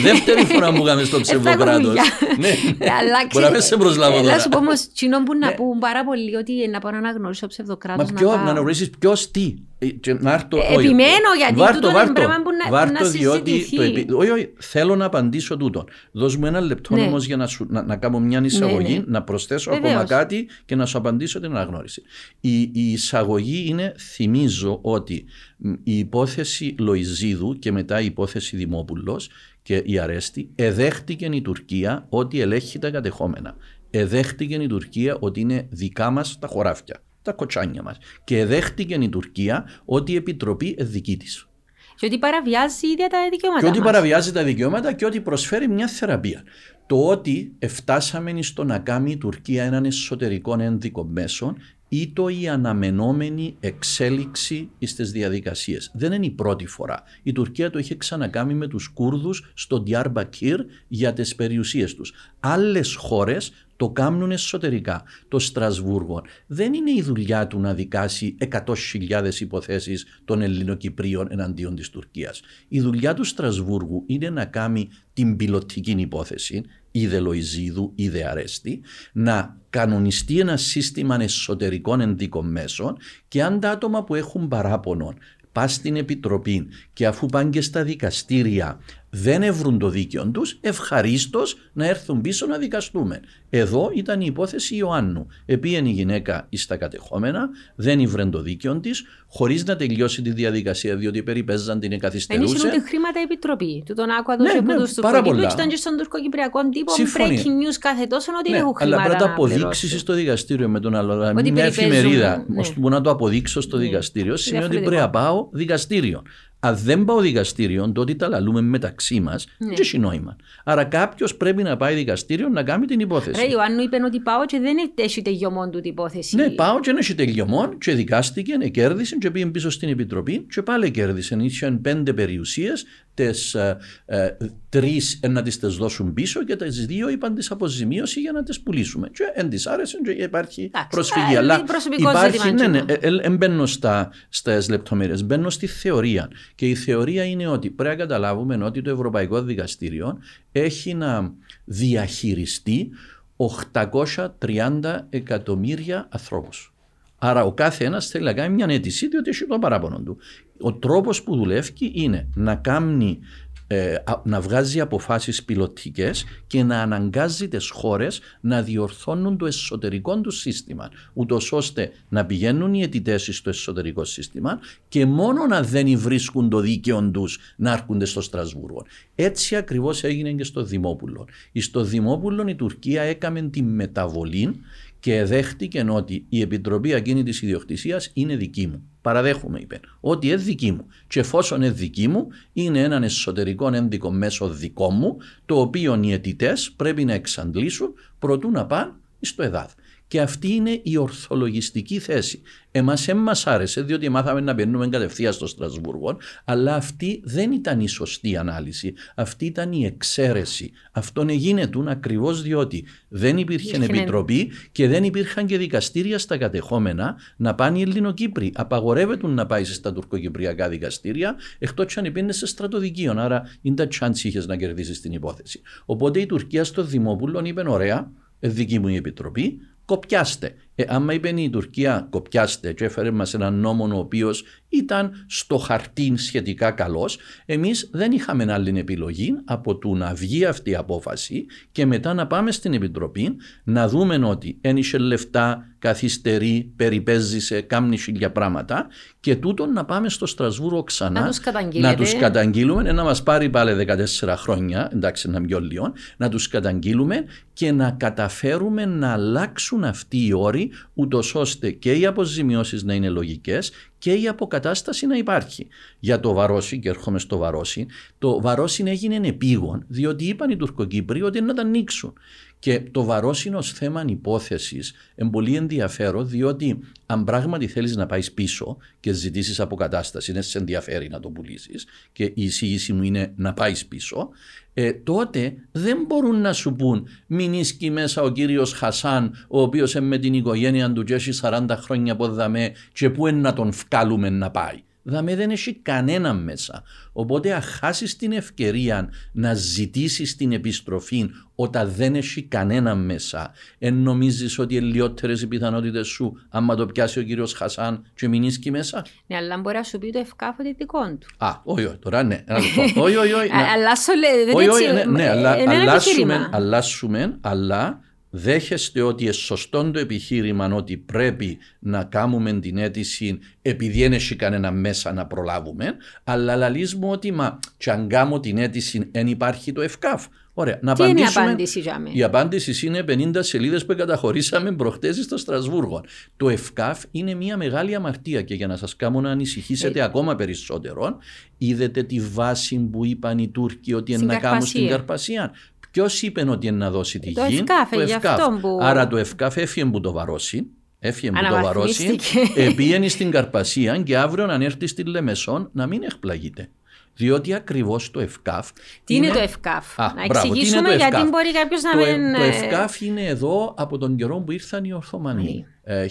Δεύτερη φορά μου είχαμε στο ψευδοκράτος. Μπορεί να μην σε προσλάβω τώρα. Να σου πω όμως, κοινό που να πούν πάρα πολύ ότι να πάω να αναγνωρίσω ψευδοκράτος. Μα ποιο να αναγνωρίσεις ποιος τι. Ε, επιμένω γιατί τούτο είναι πράγμα που να συζητηθεί. Όχι, όχι, θέλω να απαντήσω τούτο. Δώσ' μου ένα λεπτό ναι. όμως για να κάνω μια εισαγωγή, ναι, ναι. να προσθέσω ακόμα κάτι και να σου απαντήσω την αναγνώριση. Η εισαγωγή είναι, θυμίζω ότι η υπόθεση Λοϊζίδου και μετά η υπόθεση Δημόπουλος και η αρέστη, εδέχτηκε η Τουρκία ότι ελέγχει τα κατεχόμενα. Εδέχτηκε η Τουρκία ότι είναι δικά μας τα χωράφια τα κοτσάνια μας. Και δέχτηκε η Τουρκία ότι η Επιτροπή είναι δική της. Και ότι παραβιάζει ίδια τα δικαιώματα. Και ότι μας. παραβιάζει τα δικαιώματα και ότι προσφέρει μια θεραπεία. Το ότι εφτάσαμε στο να κάνει η Τουρκία έναν εσωτερικό ένδικο μέσο ή το η αναμενόμενη εξέλιξη στις διαδικασίες. Δεν είναι η πρώτη φορά. Η Τουρκία το είχε ξανακάνει με τους Κούρδους στο Μπακίρ για τις περιουσίες τους. Άλλες χώρες το κάνουν εσωτερικά. Το Στρασβούργο δεν είναι η δουλειά του να δικάσει 100.000 υποθέσεις των Ελληνοκυπρίων εναντίον της Τουρκίας. Η δουλειά του Στρασβούργου είναι να κάνει την πιλωτική υπόθεση, είδε Λοϊζίδου, είδε Αρέστη, να κανονιστεί ένα σύστημα εσωτερικών ενδικών μέσων και αν τα άτομα που έχουν παράπονο πας στην Επιτροπή και αφού πάνε και στα δικαστήρια δεν ευρούν το δίκαιο τους, ευχαρίστως να έρθουν πίσω να δικαστούμε. Εδώ ήταν η υπόθεση Ιωάννου. Επίενε η γυναίκα στα κατεχόμενα, δεν ήβρε το δίκαιο της, χωρίς να τελειώσει τη διαδικασία, διότι περιπέζαν την καθυστερούσε. Δεν ότι χρήματα επιτροπή. Του τον άκουγα ναι, ναι, τους πάρα πολλά. Ήταν και στον τουρκοκυπριακό τύπο breaking news κάθε τόσο ότι ναι, έχουν χρήματα. Αλλά πρέπει να αποδείξεις στο δικαστήριο με τον άλλο. Μια εφημερίδα, ναι. να το αποδείξω στο ναι. δικαστήριο, σημαίνει ότι πρέπει να πάω δικαστήριο. Αν δεν πάω δικαστήριο, τότε τα λαλούμε μεταξύ μας. Ναι. Δεν έχει νόημα. Άρα κάποιος πρέπει να πάει δικαστήριο να κάνει την υπόθεση. Ρε, Ιωάννου είπε ότι πάω και δεν έχει τελειωμόν του την υπόθεση. Ναι, πάω και δεν έχει τελειωμόν και δικάστηκε, κέρδισε και πήγε πίσω στην επιτροπή και πάλι κέρδισε. Είχαν πέντε περιουσίες τις ε, ε, τρεις να τις τις δώσουν πίσω και τις δύο είπαν τις αποζημίωση για να τις πουλήσουμε. Και εν τις άρεσαν και υπάρχει προσφυγή. Αλλά υπάρχει, ναι, ναι, ε, μπαίνω στα, στις λεπτομέρειες, μπαίνω στη θεωρία. Και η θεωρία είναι ότι πρέπει να καταλάβουμε ότι το Ευρωπαϊκό Δικαστήριο έχει να διαχειριστεί 830 εκατομμύρια ανθρώπους. Άρα ο κάθε ένας θέλει να κάνει μια αίτηση διότι έχει το παράπονο του. Ο τρόπος που δουλεύει είναι να κάνει ε, να βγάζει αποφάσεις πιλωτικές και να αναγκάζει τις χώρες να διορθώνουν το εσωτερικό του σύστημα ούτως ώστε να πηγαίνουν οι αιτητές στο εσωτερικό σύστημα και μόνο να δεν βρίσκουν το δίκαιο τους να έρχονται στο Στρασβούργο. Έτσι ακριβώς έγινε και στο Δημόπουλο. Στο Δημόπουλο η Τουρκία έκαμε τη μεταβολή και δέχτηκε ότι η Επιτροπή Ακίνητης Ιδιοκτησίας είναι δική μου. Παραδέχομαι, είπε, ότι είναι δική μου. Και εφόσον είναι δική μου, είναι έναν εσωτερικό ένδικο μέσο δικό μου, το οποίο οι αιτητές πρέπει να εξαντλήσουν προτού να πάνε στο ΕΔΑΔ. Και αυτή είναι η ορθολογιστική θέση. Εμάς δεν μας άρεσε, διότι μάθαμε να μπαίνουμε κατευθείαν στο Στρασβούργο, αλλά αυτή δεν ήταν η σωστή ανάλυση. Αυτή ήταν η εξαίρεση. Αυτό γίνεται ακριβώς διότι δεν υπήρχε επιτροπή και δεν υπήρχαν και δικαστήρια στα κατεχόμενα να πάνε οι Ελληνοκύπροι. Απαγορεύεται να πάει στα τουρκοκυπριακά δικαστήρια, εκτός αν υπήρχε σε στρατοδικείο. Άρα είναι τα chance είχες να κερδίσεις την υπόθεση. Οπότε η Τουρκία στο Δημόπουλο είπε: Ωραία, δική μου η επιτροπή, κοπιάστε. Ε, άμα είπε η Τουρκία κοπιάστε και έφερε μας έναν νόμο ο οποίος ήταν στο χαρτί σχετικά καλός, εμείς δεν είχαμε άλλη επιλογή από το να βγει αυτή η απόφαση και μετά να πάμε στην Επιτροπή να δούμε ότι ένιξε λεφτά, καθυστερεί, περιπέζησε, κάμνει χίλια πράγματα και τούτο να πάμε στο Στρασβούργο ξανά να τους, καταγγείλουμε, να μας πάρει πάλι 14 χρόνια, εντάξει να πιο λίγο, να τους καταγγείλουμε και να καταφέρουμε να αλλάξουν αυτοί οι όροι ούτως ώστε και οι αποζημιώσεις να είναι λογικές και η αποκατάσταση να υπάρχει. Για το Βαρόσι, και έρχομαι στο Βαρόσι, το Βαρόσι έγινε επίγον, διότι είπαν οι Τουρκοκύπροι ότι να τα ανοίξουν. Και το βαρόσινο θέμα υπόθεση είναι πολύ ενδιαφέρον, διότι αν πράγματι θέλεις να πάεις πίσω και ζητήσεις αποκατάσταση, δεν σε ενδιαφέρει να το πουλήσεις, και η εισήγηση μου είναι να πάεις πίσω, ε, τότε δεν μπορούν να σου πούν μην ίσκει μέσα ο κύριος Χασάν, ο οποίος με την οικογένεια του και έχει 40 χρόνια από δαμέ, και πού είναι να τον βγάλουμε να πάει. Δαμέ δεν έχει κανένα μέσα. Οπότε αν χάσεις την ευκαιρία να ζητήσεις την επιστροφή όταν δεν έχει κανένα μέσα, εν νομίζεις ότι είναι λιότερες οι πιθανότητες σου άμα το πιάσει ο κύριος Χασάν και μην ίσκει μέσα; Ναι, αλλά μπορεί να σου πει το ευκάφο ότι δικό του. Α, όχι, όχι, τώρα ναι. Όχι, όχι, όχι. Αλλά σου λέει, όχι, ναι, ναι, αλλά αλλάσουμε, αλλά δέχεστε ότι είναι σωστό το επιχείρημα ότι πρέπει να κάνουμε την αίτηση επειδή δεν έχει κανένα μέσα να προλάβουμε, αλλά λαλείς ότι μα και αν κάνω την αίτηση δεν υπάρχει το ΕΦΚΑΦ. Ωραία. Να Τι είναι η απάντηση για Η απάντηση είναι 50 σελίδες που καταχωρήσαμε προχτές στο Στρασβούργο. Το ΕΦΚΑΦ είναι μια μεγάλη αμαρτία και για να σας κάνω να ανησυχήσετε ε... ακόμα περισσότερο, είδετε τη βάση που είπαν οι Τούρκοι ότι είναι να κάνουν στην Καρπασία. Ποιος είπε ότι είναι να δώσει τη το γη, ευκάφ, το ΕΦΚΑΦ. Που... Άρα το ΕΦΚΑΦ έφυγε που το βαρώσει. Έφυγε που το βαρώσει, πήγαινε στην Καρπασία και αύριο αν έρθει στη Λεμεσόν να μην εκπλαγείται. Διότι ακριβώς το ΕΦΚΑΦ. Τι είναι, το ΕΦΚΑΦ, Α, να εξηγήσουμε γιατί μπορεί κάποιος να το, μην. Το ΕΦΚΑΦ είναι εδώ από τον καιρό που ήρθαν οι Ορθωμανοί. 1571 ε,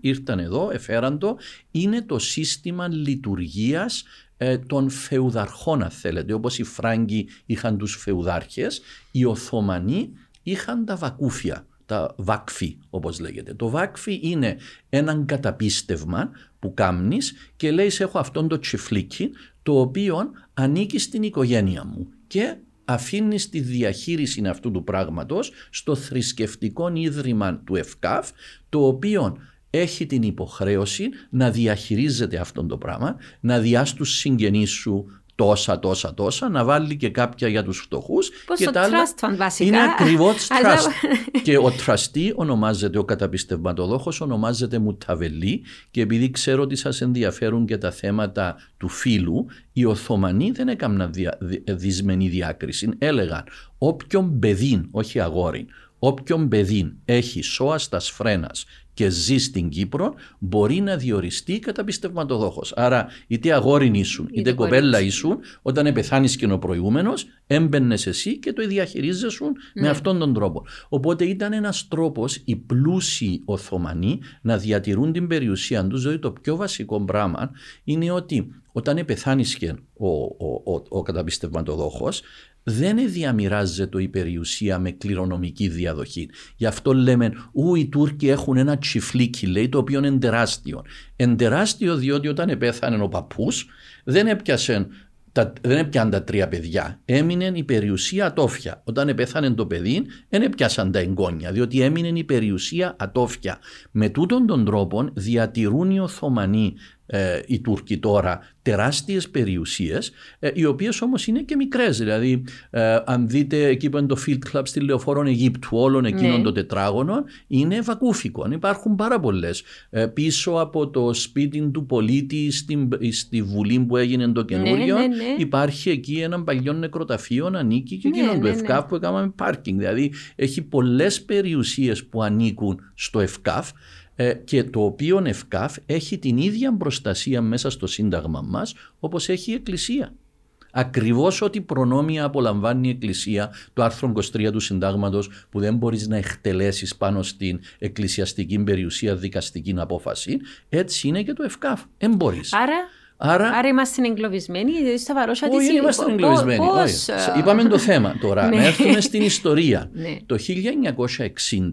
ήρθαν εδώ, εφέραν το. Είναι το σύστημα λειτουργίας ε, των φεουδαρχών, αν θέλετε. Όπως οι Φράγκοι είχαν τους φεουδάρχες, οι Οθωμανοί είχαν τα βακούφια, τα βάκφη όπως λέγεται. Το βάκφη είναι έναν καταπίστευμα που κάμνεις και λέει έχω αυτόν το τσιφλίκι το οποίο ανήκει στην οικογένεια μου και αφήνεις τη διαχείριση αυτού του πράγματος στο θρησκευτικό ίδρυμα του ΕΦΚΑΦ το οποίο έχει την υποχρέωση να διαχειρίζεται αυτό το πράγμα, να διά στους συγγενείς σου τόσα, τόσα, τόσα, να βάλει και κάποια για τους φτωχούς. Πώς και το τα άλλα trust fund βασικά. είναι ακριβώς Αλλά- trust. και ο τραστή ονομάζεται, ο καταπιστευματοδόχος ονομάζεται Μουταβελή και επειδή ξέρω ότι σας ενδιαφέρουν και τα θέματα του φίλου, οι Οθωμανοί δεν έκαναν δια, δι- δυσμενή διάκριση. Έλεγαν όποιον παιδίν, όχι αγόριν, όποιον παιδίν έχει σώα στα σφρένας και ζει στην Κύπρο μπορεί να διοριστεί καταπιστευματοδόχος. Άρα είτε αγόριν ήσουν είτε, Είτε κοπέλα κορίτσι. ήσουν όταν πεθάνεις και ο προηγούμενος έμπαινες εσύ και το διαχειρίζεσαι με Ναι. αυτόν τον τρόπο. Οπότε ήταν ένας τρόπος οι πλούσιοι Οθωμανοί να διατηρούν την περιουσία τους δηλαδή το πιο βασικό πράγμα είναι ότι όταν πεθάνεις και ο, ο, ο, ο καταπιστευματοδόχος δεν διαμοιράζεται η περιουσία με κληρονομική διαδοχή. Γι' αυτό λέμε, ου οι Τούρκοι έχουν ένα τσιφλίκι, λέει, το οποίο είναι τεράστιο. Εν τεράστιο διότι όταν πέθανε ο παππούς δεν έπιασε τα, δεν έπιαν τα τρία παιδιά. Έμεινε η περιουσία ατόφια. Όταν πέθανε το παιδί, δεν έπιασαν τα εγγόνια, διότι έμεινε η περιουσία ατόφια. Με τούτον τον τρόπο διατηρούν οι Οθωμανοί, ε, οι Τούρκοι τώρα, τεράστιες περιουσίες, ε, οι οποίες όμως είναι και μικρές. Δηλαδή, ε, αν δείτε εκεί που είναι το Field Club στη Λεωφόρων Αιγύπτου, όλων εκείνων Ναι. των τετράγωνων, είναι βακούφικο. Υπάρχουν πάρα πολλές. Ε, πίσω από το σπίτι του πολίτη στην, στη Βουλή που έγινε το καινούριο, ναι, ναι. υπάρχει εκεί ένα παλιό νεκροταφείο, ανήκει και Ναι, εκείνον του ναι, ΕΦΚΑΦ ναι. που έκαναμε πάρκινγκ. Δηλαδή έχει πολλές περιουσίες που ανήκουν στο ΕΦΚΑΦ ε, και το οποίο ΕΦΚΑΦ έχει την ίδια προστασία μέσα στο σύνταγμα μας όπως έχει η Εκκλησία. Ακριβώς ό,τι προνόμια απολαμβάνει η Εκκλησία, το άρθρο 23 του Συντάγματος που δεν μπορείς να εκτελέσεις πάνω στην εκκλησιαστική περιουσία δικαστική απόφαση, έτσι είναι και το ΕΦΚΑΦ. Δεν μπορείς. Άρα, Άρα άρα είμαστε εγκλωβισμένοι, δηλαδή στα βαρόσα της... όχι, δεν είμαστε πο- εγκλωβισμένοι. πώς, όχι. ε, Είπαμε το θέμα τώρα. Ναι. Να έρθουμε στην ιστορία. Ναι. Το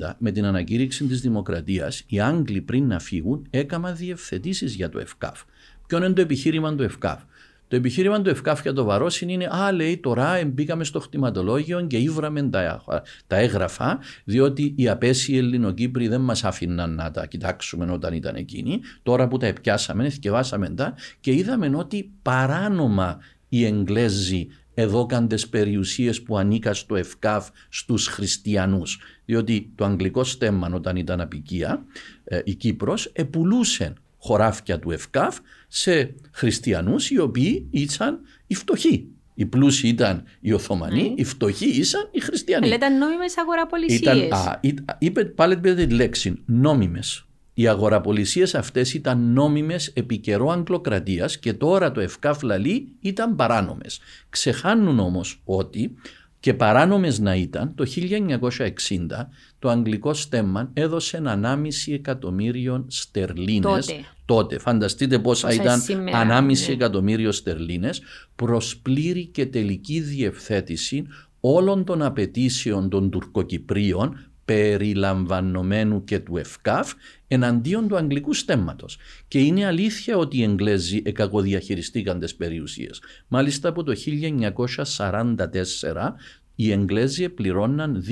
1960 με την ανακήρυξη της Δημοκρατίας οι Άγγλοι πριν να φύγουν έκαναν διευθετήσεις για το ΕΦΚΑΦ. Ποιο είναι το επιχείρημα του ΕΦΚΑΦ. Το επιχείρημα του ΕΦΚΑΦ για το Βαρόσιν είναι «Α, λέει, τώρα μπήκαμε στο χτιματολόγιο και ήβραμε τα, τα έγγραφα, διότι οι απέσιοι Ελληνοκύπροι δεν μας άφηναν να τα κοιτάξουμε όταν ήταν εκείνοι. Τώρα που τα επιάσαμε, εθικευάσαμε τα και είδαμε ότι παράνομα οι Εγγλέζοι εδώκαν τις περιουσίες που ανήκαν στο ΕΦΚΑΦ στους χριστιανούς. Διότι το αγγλικό στέμμα όταν ήταν απικία, ε, η Κύπρος επουλούσε χωράφια του ΕΦΚΑΦ σε χριστιανούς οι οποίοι ήταν οι φτωχοί. Οι πλούσιοι ήταν οι Οθωμανοί, Ναι. οι φτωχοί ήσαν οι χριστιανοί. Αλλά ήταν νόμιμες αγοραπολισίες. Ήταν, α, ή- είπε πάλι πήρε τη λέξη νόμιμες. Οι αγοραπολισίες αυτές ήταν νόμιμες επί καιρό αγγλοκρατίας και τώρα το ΕΦΚΑΦ λαλή ήταν παράνομες. Ξεχάνουν όμως ότι και παράνομες να ήταν, το 1960 το αγγλικό στέμμα έδωσε 1,5 εκατομμύριο στερλίνες. Τότε. Τότε. Φανταστείτε πόσα Πόσα ήταν σήμερα, 1,5 ναι. εκατομμύριο στερλίνες προς πλήρη και τελική διευθέτηση όλων των απαιτήσεων των Τουρκοκυπρίων περιλαμβανομένου και του ΕΦΚΑΦ εναντίον του αγγλικού στέμματος. Και είναι αλήθεια ότι οι Εγγλέζοι εκακοδιαχειριστήκαν τις περιουσίες. Μάλιστα από το 1944 οι Εγγλέζοι πληρώναν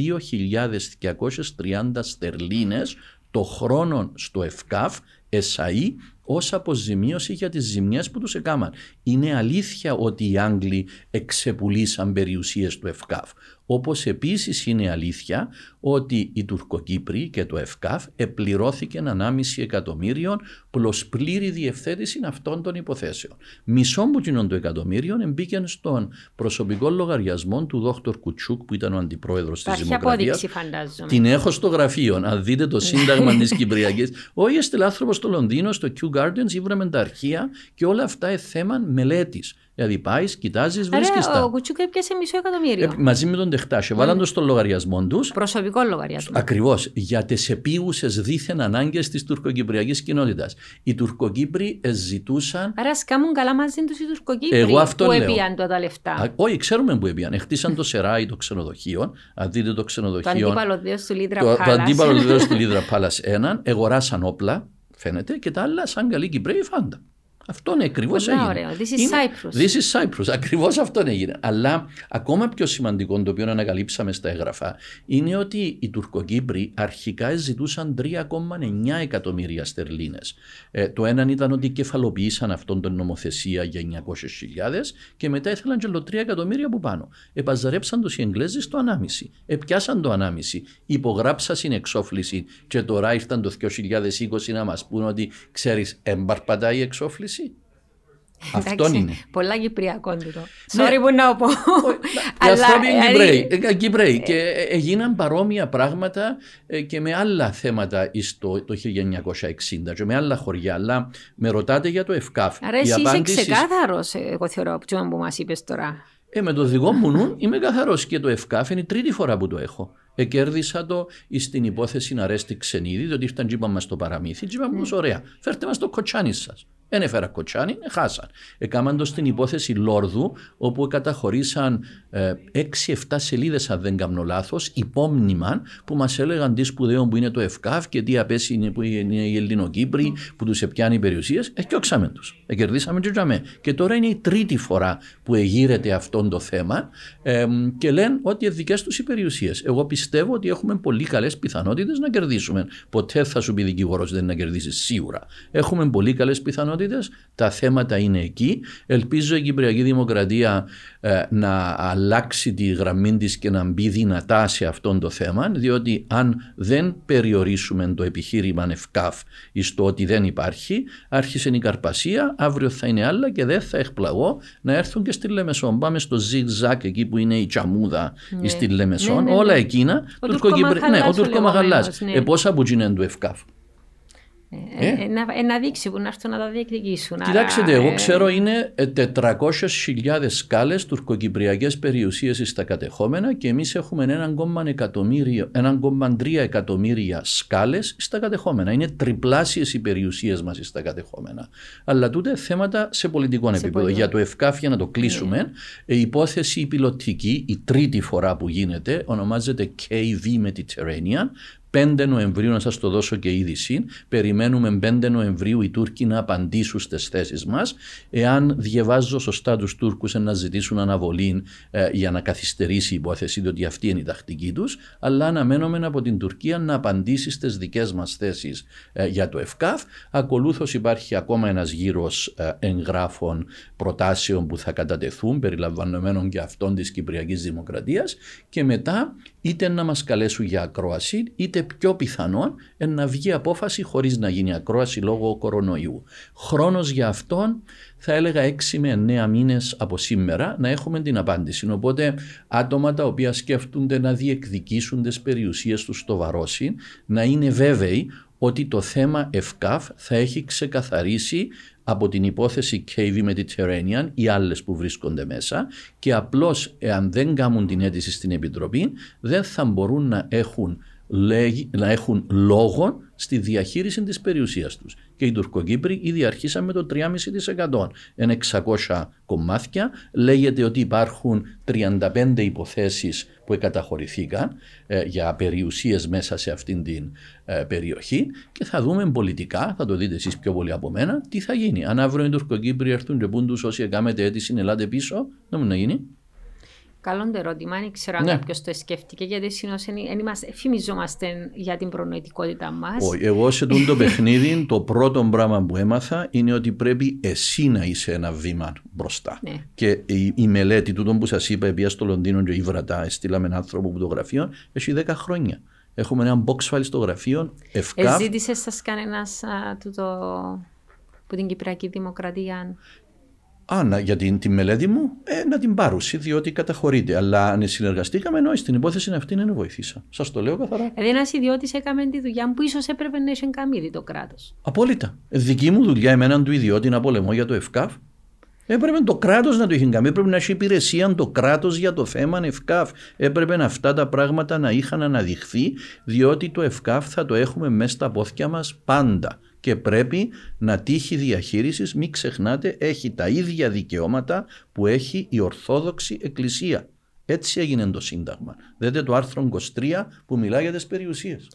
2.230 στερλίνες το χρόνο στο ΕΦΚΑΦ, ΕΣΑΗ, ως αποζημίωση για τις ζημιές που τους έκαναν. Είναι αλήθεια ότι οι Άγγλοι εξεπουλήσαν περιουσίες του ΕΦΚΑΦ. Όπως επίσης είναι αλήθεια ότι οι Τουρκοκύπροι και το ΕΦΚΑΦ επληρώθηκαν 1,5 εκατομμύριο προς πλήρη διευθέτηση αυτών των υποθέσεων. Μισό που κοινών το εκατομμύριο μπήκε στον προσωπικό λογαριασμό του Δόκτωρ Κουτσούκ που ήταν ο αντιπρόεδρος της Υπάρχει Δημοκρατίας. απόδειξη φαντάζομαι. Την έχω στο γραφείο. Αν δείτε το σύνταγμα της Κυπριακής. Όχι, έστειλε άνθρωπο στο Λονδίνο, στο Kew Guardians ήβραμε τα αρχεία και όλα αυτά είναι θέμα μελέτης. Δηλαδή πάεις, κοιτάζεις, βρίσκεις τα. Ο Κουτσούκ έπιασε μισό εκατομμύριο. Ε, μαζί με τον Τεχτάσιο. Mm. Βάλαν το στο λογαριασμό τους. Προσωπικό λογαριασμό. Ακριβώς. Για τι επίγουσε δίθεν ανάγκες της τουρκοκυπριακής κοινότητας. Οι Τουρκοκύπροι ζητούσαν. Άρα σκάμουν καλά μαζί τους οι Τουρκοκύπροι. Εγώ αυτό που λέω. έπιαν τα λεφτά. Α, όχι, ξέρουμε που έπιαν. Χτίσαν το Σεράι το ξενοδοχείο. Αν δείτε το ξενοδοχείο. Το αντίπαλο δύο του Λίδρα Πάλα. Το αντίπαλο δύο του Λίδρα Πάλα έναν. Εγωράσαν όπλα, φαίνεται, και τα άλλα σαν καλή Κυπρέοι φάντα. Αυτό είναι ακριβώ έγινε. Ωραίο. This is Cyprus. This is Cyprus. Ακριβώς αυτό έγινε. Αλλά ακόμα πιο σημαντικό, το οποίο ανακαλύψαμε στα έγγραφα, είναι ότι οι Τουρκοκύπροι αρχικά ζητούσαν 3,9 εκατομμύρια στερλίνες. Ε, το ένα ήταν ότι κεφαλοποιήσαν αυτόν την νομοθεσία για 900.000 και μετά ήθελαν και 3 εκατομμύρια από πάνω. Επαζαρέψαν τους οι Εγγλέζοι στο ανάμιση. Επιάσαν το ανάμιση. Υπογράψαν στην εξόφληση και τώρα ήρθαν το 2020 να μας πούν ότι ξέρεις, εμπαρπατά η εξόφληση αυτό είναι. Πολλά Κυπριακό τούτο. Ναι. Sorry που να πω. Οι άνθρωποι είναι ε, Κυπρέοι. Και έγιναν παρόμοια πράγματα ε, και με άλλα θέματα το 1960 και με άλλα χωριά. Αλλά με ρωτάτε για το ΕΦΚΑΦ. Άρα εσύ είσαι ξεκάθαρος, εγώ θεωρώ, από που μας είπες τώρα. Ε, με το δικό μου νου είμαι καθαρός και το ΕΦΚΑΦ είναι η τρίτη φορά που το έχω. Εκέρδισα το στην υπόθεση να ρέστη ξενίδι, διότι ήρθαν τζίπα μας στο παραμύθι. Τζίπα μου, ωραία, φέρτε μας το κοτσάνι σας. Δεν έφερα κοτσάνι, χάσαν. Έκαναν το στην υπόθεση Λόρδου, όπου καταχωρήσαν 6-7 ε, σελίδες, αν δεν κάνω λάθος, υπόμνημα που μας έλεγαν τι σπουδαίο που είναι το ΕΦΚΑΦ και τι απέσει είναι που είναι οι Ελληνοκύπροι, που τους επιάνει περιουσίες. Εκιόξαμε τους. Εκερδίσαμε και τζαμέ. Και τώρα είναι η τρίτη φορά που εγείρεται αυτό το θέμα ε, και λένε ότι είναι δικές τους οι περιουσίες. Εγώ πιστεύω ότι έχουμε πολύ καλές πιθανότητες να κερδίσουμε. Ποτέ θα σου πει δικηγόρος δεν να κερδίσεις σίγουρα. Έχουμε πολύ καλές πιθανότητες τα θέματα είναι εκεί. Ελπίζω η Κυπριακή Δημοκρατία ε, να αλλάξει τη γραμμή της και να μπει δυνατά σε αυτό το θέμα, διότι αν δεν περιορίσουμε το επιχείρημα ΕΒΚΑΦ στο ότι δεν υπάρχει, άρχισε η Καρπασία, αύριο θα είναι άλλα και δεν θα εκπλαγώ να έρθουν και στη Λεμεσόν. Πάμε στο Ζιγ-Ζακ εκεί που είναι η τζαμούδα ναι. στη Λεμεσόν, ναι, ναι, όλα ναι. εκείνα. Ο Τουρκομαχαλάς. Ναι, ο Ε, πόσα που είναι του ΕΒΚΑΦ. Ε, ε, να, να δείξει που να έρθουν να τα διεκδικήσουν. Κοιτάξτε, εγώ ε, ξέρω είναι 400.000 σκάλες τουρκοκυπριακές περιουσίες στα κατεχόμενα και εμείς έχουμε 1,3 εκατομμύρια σκάλες στα κατεχόμενα. Είναι τριπλάσιες οι περιουσίες μας στα κατεχόμενα. Αλλά τούτε θέματα σε πολιτικό σε επίπεδο. Για το ΕΦΚΑΦ, για να το κλείσουμε, yeah. η υπόθεση η πιλωτική, η τρίτη φορά που γίνεται, ονομάζεται KV Mediterranean 5 Νοεμβρίου, να σας το δώσω και είδηση, περιμένουμε 5 Νοεμβρίου οι Τούρκοι να απαντήσουν στις θέσεις μας. Εάν διαβάζω σωστά τους Τούρκους να ζητήσουν αναβολή ε, για να καθυστερήσει η υπόθεση, διότι αυτή είναι η τακτική τους, αλλά αναμένουμε από την Τουρκία να απαντήσει στις δικές μας θέσεις ε, για το ΕΦΚΑΦ. Ακολούθως υπάρχει ακόμα ένας γύρος ε, εγγράφων προτάσεων που θα κατατεθούν, περιλαμβανομένων και αυτών της Κυπριακής Δημοκρατίας, και μετά είτε να μας καλέσουν για ακρόαση, είτε πιο πιθανόν να βγει απόφαση χωρίς να γίνει ακρόαση λόγω κορονοϊού. Χρόνος για αυτόν θα έλεγα 6 με 9 μήνες από σήμερα να έχουμε την απάντηση. Οπότε άτομα τα οποία σκέφτονται να διεκδικήσουν τις περιουσίες τους στο Βαρόσι να είναι βέβαιοι ότι το θέμα ΕΦΚΑΦ θα έχει ξεκαθαρίσει από την υπόθεση KV Mediterranean ή άλλες που βρίσκονται μέσα και απλώς εάν δεν κάνουν την αίτηση στην Επιτροπή δεν θα μπορούν να έχουν, να έχουν λόγο στη διαχείριση της περιουσίας τους. Και οι Τουρκοκύπροι ήδη αρχίσαν με το 3,5%. Είναι 600 κομμάτια. Λέγεται ότι υπάρχουν 35 υποθέσεις που καταχωρηθήκαν ε, για περιουσίες μέσα σε αυτήν την ε, περιοχή και θα δούμε πολιτικά, θα το δείτε εσείς πιο πολύ από μένα, τι θα γίνει. Αν αύριο οι Τουρκοκύπροι έρθουν και πούν τους όσοι έκαμετε αίτηση, ελάτε πίσω, δεν μου να γίνει. Καλό το ερώτημα, δεν ξέρω αν ναι. κάποιος το σκέφτηκε, γιατί δεν φημιζόμαστε για την προνοητικότητα μας. Εγώ σε το παιχνίδι, το πρώτο πράγμα που έμαθα είναι ότι πρέπει εσύ να είσαι ένα βήμα μπροστά. Ναι. Και η, η μελέτη του που σας είπα, επειδή στο Λονδίνο και η Βρατά, στείλαμε έναν άνθρωπο που το γραφείο, έχει 10 χρόνια. Έχουμε ένα box file στο γραφείο. Ευκά. Ζήτησε σας κανένας που την Κυπριακή Δημοκρατία Α, να, για την, τη μελέτη μου, ε, να την πάρουσει, διότι καταχωρείται. Αλλά αν συνεργαστήκαμε, ενώ στην υπόθεση αυτή να βοηθήσα. Σας το λέω καθαρά. Δηλαδή, ένα ιδιώτη έκαμε τη δουλειά που ίσως έπρεπε να έχει καμίδι το κράτος. Απόλυτα. Ε, δική μου δουλειά, εμένα του ιδιώτη να πολεμώ για το ΕΦΚΑΦ. Έπρεπε το κράτος να το έχει κάνει. Έπρεπε να έχει υπηρεσία το κράτος για το θέμα ΕΦΚΑΦ. Έπρεπε αυτά τα πράγματα να είχαν αναδειχθεί, διότι το ΕΦΚΑΦ θα το έχουμε μέσα στα πόθια μας πάντα και πρέπει να τύχει διαχείρισης, μην ξεχνάτε, έχει τα ίδια δικαιώματα που έχει η Ορθόδοξη Εκκλησία. Έτσι έγινε το Σύνταγμα. Δείτε το άρθρο 23 που μιλάει για τις περιουσίες.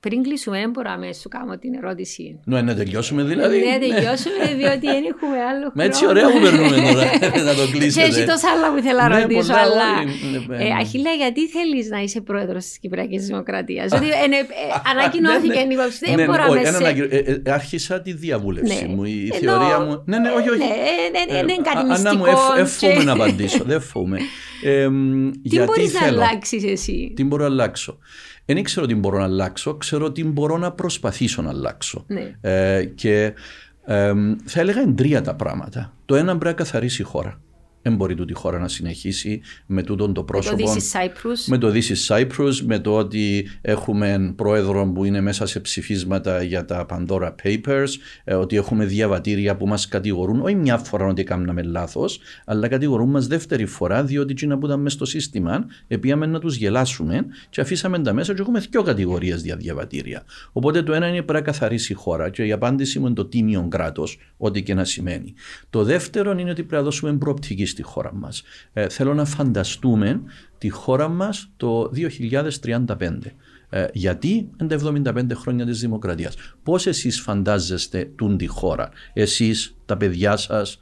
Πριν κλείσουμε, δεν μπορώ να σου κάνω την ερώτηση. Ναι, να τελειώσουμε δηλαδή. Ναι, τελειώσουμε, διότι δεν έχουμε άλλο χρόνο. Μα έτσι ωραία που περνούμε τώρα να το κλείσετε. Και έτσι τόσα άλλα που ήθελα να ναι, ρωτήσω, αλλά... Ναι, ε, Αχίλα, γιατί θέλεις να είσαι πρόεδρος της Κυπριακής Δημοκρατίας; Ότι ε, ανακοινώθηκε η υποψηφία, δεν μπορώ να Άρχισα τη διαβούλευση μου, η θεωρία μου... Ναι, ναι, όχι, όχι. Δεν είναι κάτι μυστικό. Ανά μου, εύχομαι να απαντήσω, δεν φοβούμαι. Τι μπορείς να αλλάξεις εσύ; Τι μπορώ να αλλάξω. Δεν ξέρω τι μπορώ να αλλάξω, ξέρω τι μπορώ να προσπαθήσω να αλλάξω. Ναι. Ε, και ε, θα έλεγα είναι τρία τα πράγματα. Το ένα πρέπει να καθαρίσει η χώρα δεν μπορεί τούτη χώρα να συνεχίσει με τούτον το πρόσωπο. Με το This is Cyprus. Με το This is Cyprus, με το ότι έχουμε πρόεδρο που είναι μέσα σε ψηφίσματα για τα Pandora Papers, ε, ότι έχουμε διαβατήρια που μας κατηγορούν, όχι μια φορά ότι κάναμε λάθος, αλλά κατηγορούν μας δεύτερη φορά, διότι εκείνα που ήταν μέσα στο σύστημα, επίαμε να τους γελάσουμε και αφήσαμε τα μέσα και έχουμε δύο κατηγορίες για διαβατήρια. Οπότε το ένα είναι πρέπει να καθαρίσει η χώρα και η απάντηση μου είναι το τίμιο κράτος, ό,τι και να σημαίνει. Το δεύτερο είναι ότι πρέπει να δώσουμε προοπτική στη χώρα μας. Ε, θέλω να φανταστούμε τη χώρα μας το 2035. Ε, γιατί είναι τα 75 χρόνια της δημοκρατίας. Πώς εσείς φαντάζεστε τούν τη χώρα, εσείς, τα παιδιά σας,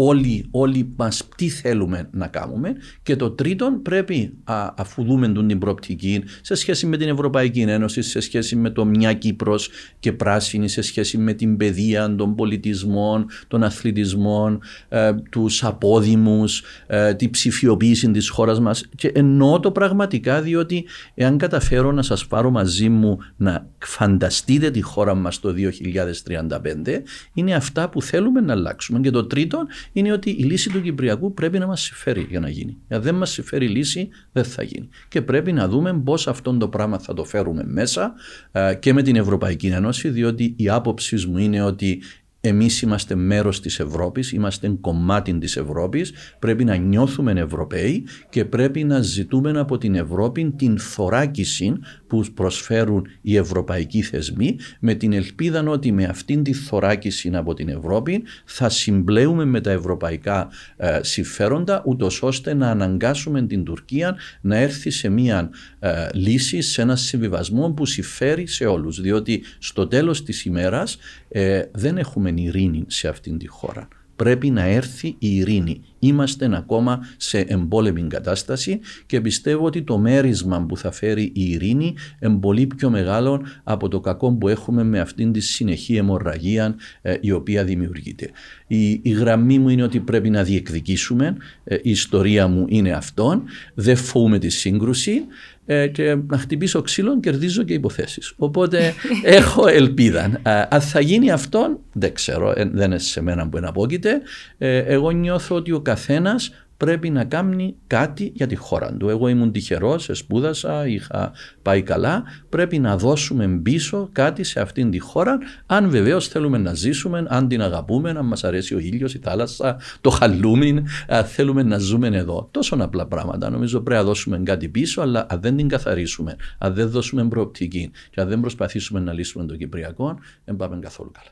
όλοι, όλοι μας τι θέλουμε να κάνουμε. Και το τρίτον πρέπει α, αφού δούμε την προοπτική σε σχέση με την Ευρωπαϊκή Ένωση, σε σχέση με το μια Κύπρος και πράσινη, σε σχέση με την παιδεία, των πολιτισμών, των αθλητισμών, ε, τους απόδημους, ε, τη ψηφιοποίηση της χώρας μας. Και εννοώ το πραγματικά διότι εάν καταφέρω να σας πάρω μαζί μου να φανταστείτε τη χώρα μας το 2035 είναι αυτά που θέλουμε να αλλάξουμε. Και το τρίτον είναι ότι η λύση του Κυπριακού πρέπει να μας συμφέρει για να γίνει. Αν δεν μας συμφέρει η λύση, δεν θα γίνει. Και πρέπει να δούμε πώς αυτό το πράγμα θα το φέρουμε μέσα ε, και με την Ευρωπαϊκή Ένωση, διότι η άποψη μου είναι ότι εμείς είμαστε μέρος της Ευρώπης, είμαστε κομμάτι της Ευρώπης, πρέπει να νιώθουμε Ευρωπαίοι και πρέπει να ζητούμε από την Ευρώπη την θωράκιση που προσφέρουν οι ευρωπαϊκοί θεσμοί με την ελπίδα ότι με αυτήν τη θωράκιση από την Ευρώπη θα συμπλέουμε με τα ευρωπαϊκά ε, συμφέροντα ούτως ώστε να αναγκάσουμε την Τουρκία να έρθει σε μια ε, λύση, σε ένα συμβιβασμό που συμφέρει σε όλους. Διότι στο τέλος της ημέρας ε, δεν έχουμε ειρήνη σε αυτήν τη χώρα. Πρέπει να έρθει η ειρήνη. Είμαστε ακόμα σε εμπόλεμη κατάσταση και πιστεύω ότι το μέρισμα που θα φέρει η ειρήνη είναι πολύ πιο μεγάλο από το κακό που έχουμε με αυτήν τη συνεχή αιμορραγία ε, η οποία δημιουργείται. Η, η, γραμμή μου είναι ότι πρέπει να διεκδικήσουμε. Ε, η ιστορία μου είναι αυτόν. Δεν φοβούμε τη σύγκρουση ε, και να χτυπήσω ξύλο κερδίζω και υποθέσεις. Οπότε έχω ελπίδα. Αν θα γίνει αυτό, δεν ξέρω, δεν είναι σε μένα που εναπόκειται. Εγώ νιώθω ότι ο καθένας πρέπει να κάνει κάτι για τη χώρα του. Εγώ ήμουν τυχερός, σπούδασα, είχα πάει καλά. Πρέπει να δώσουμε πίσω κάτι σε αυτήν τη χώρα, αν βεβαίως θέλουμε να ζήσουμε, αν την αγαπούμε, αν μας αρέσει ο ήλιος, η θάλασσα, το χαλούμι, θέλουμε να ζούμε εδώ. Τόσο απλά πράγματα. Νομίζω πρέπει να δώσουμε κάτι πίσω, αλλά αν δεν την καθαρίσουμε, αν δεν δώσουμε προοπτική και αν δεν προσπαθήσουμε να λύσουμε το Κυπριακό, δεν πάμε καθόλου καλά.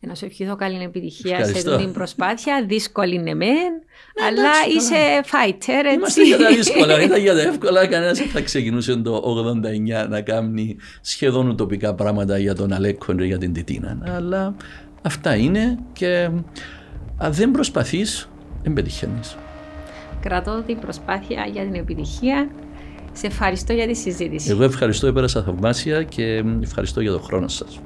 Να σου ευχηθώ καλή επιτυχία σε αυτή την προσπάθεια. Δύσκολη είναι μεν, ναι, αλλά είσαι fighter. Έτσι. Είμαστε για τα δύσκολα. Ήταν για τα εύκολα. Κανένας δεν θα ξεκινούσε το 89 να κάνει σχεδόν ουτοπικά πράγματα για τον Αλέκο και για την Τιτίνα. Αλλά αυτά είναι και αν δεν προσπαθείς, δεν πετυχαίνεις. Κρατώ την προσπάθεια για την επιτυχία. Σε ευχαριστώ για τη συζήτηση. Εγώ ευχαριστώ, έπερασα θαυμάσια και ευχαριστώ για τον χρόνο σας.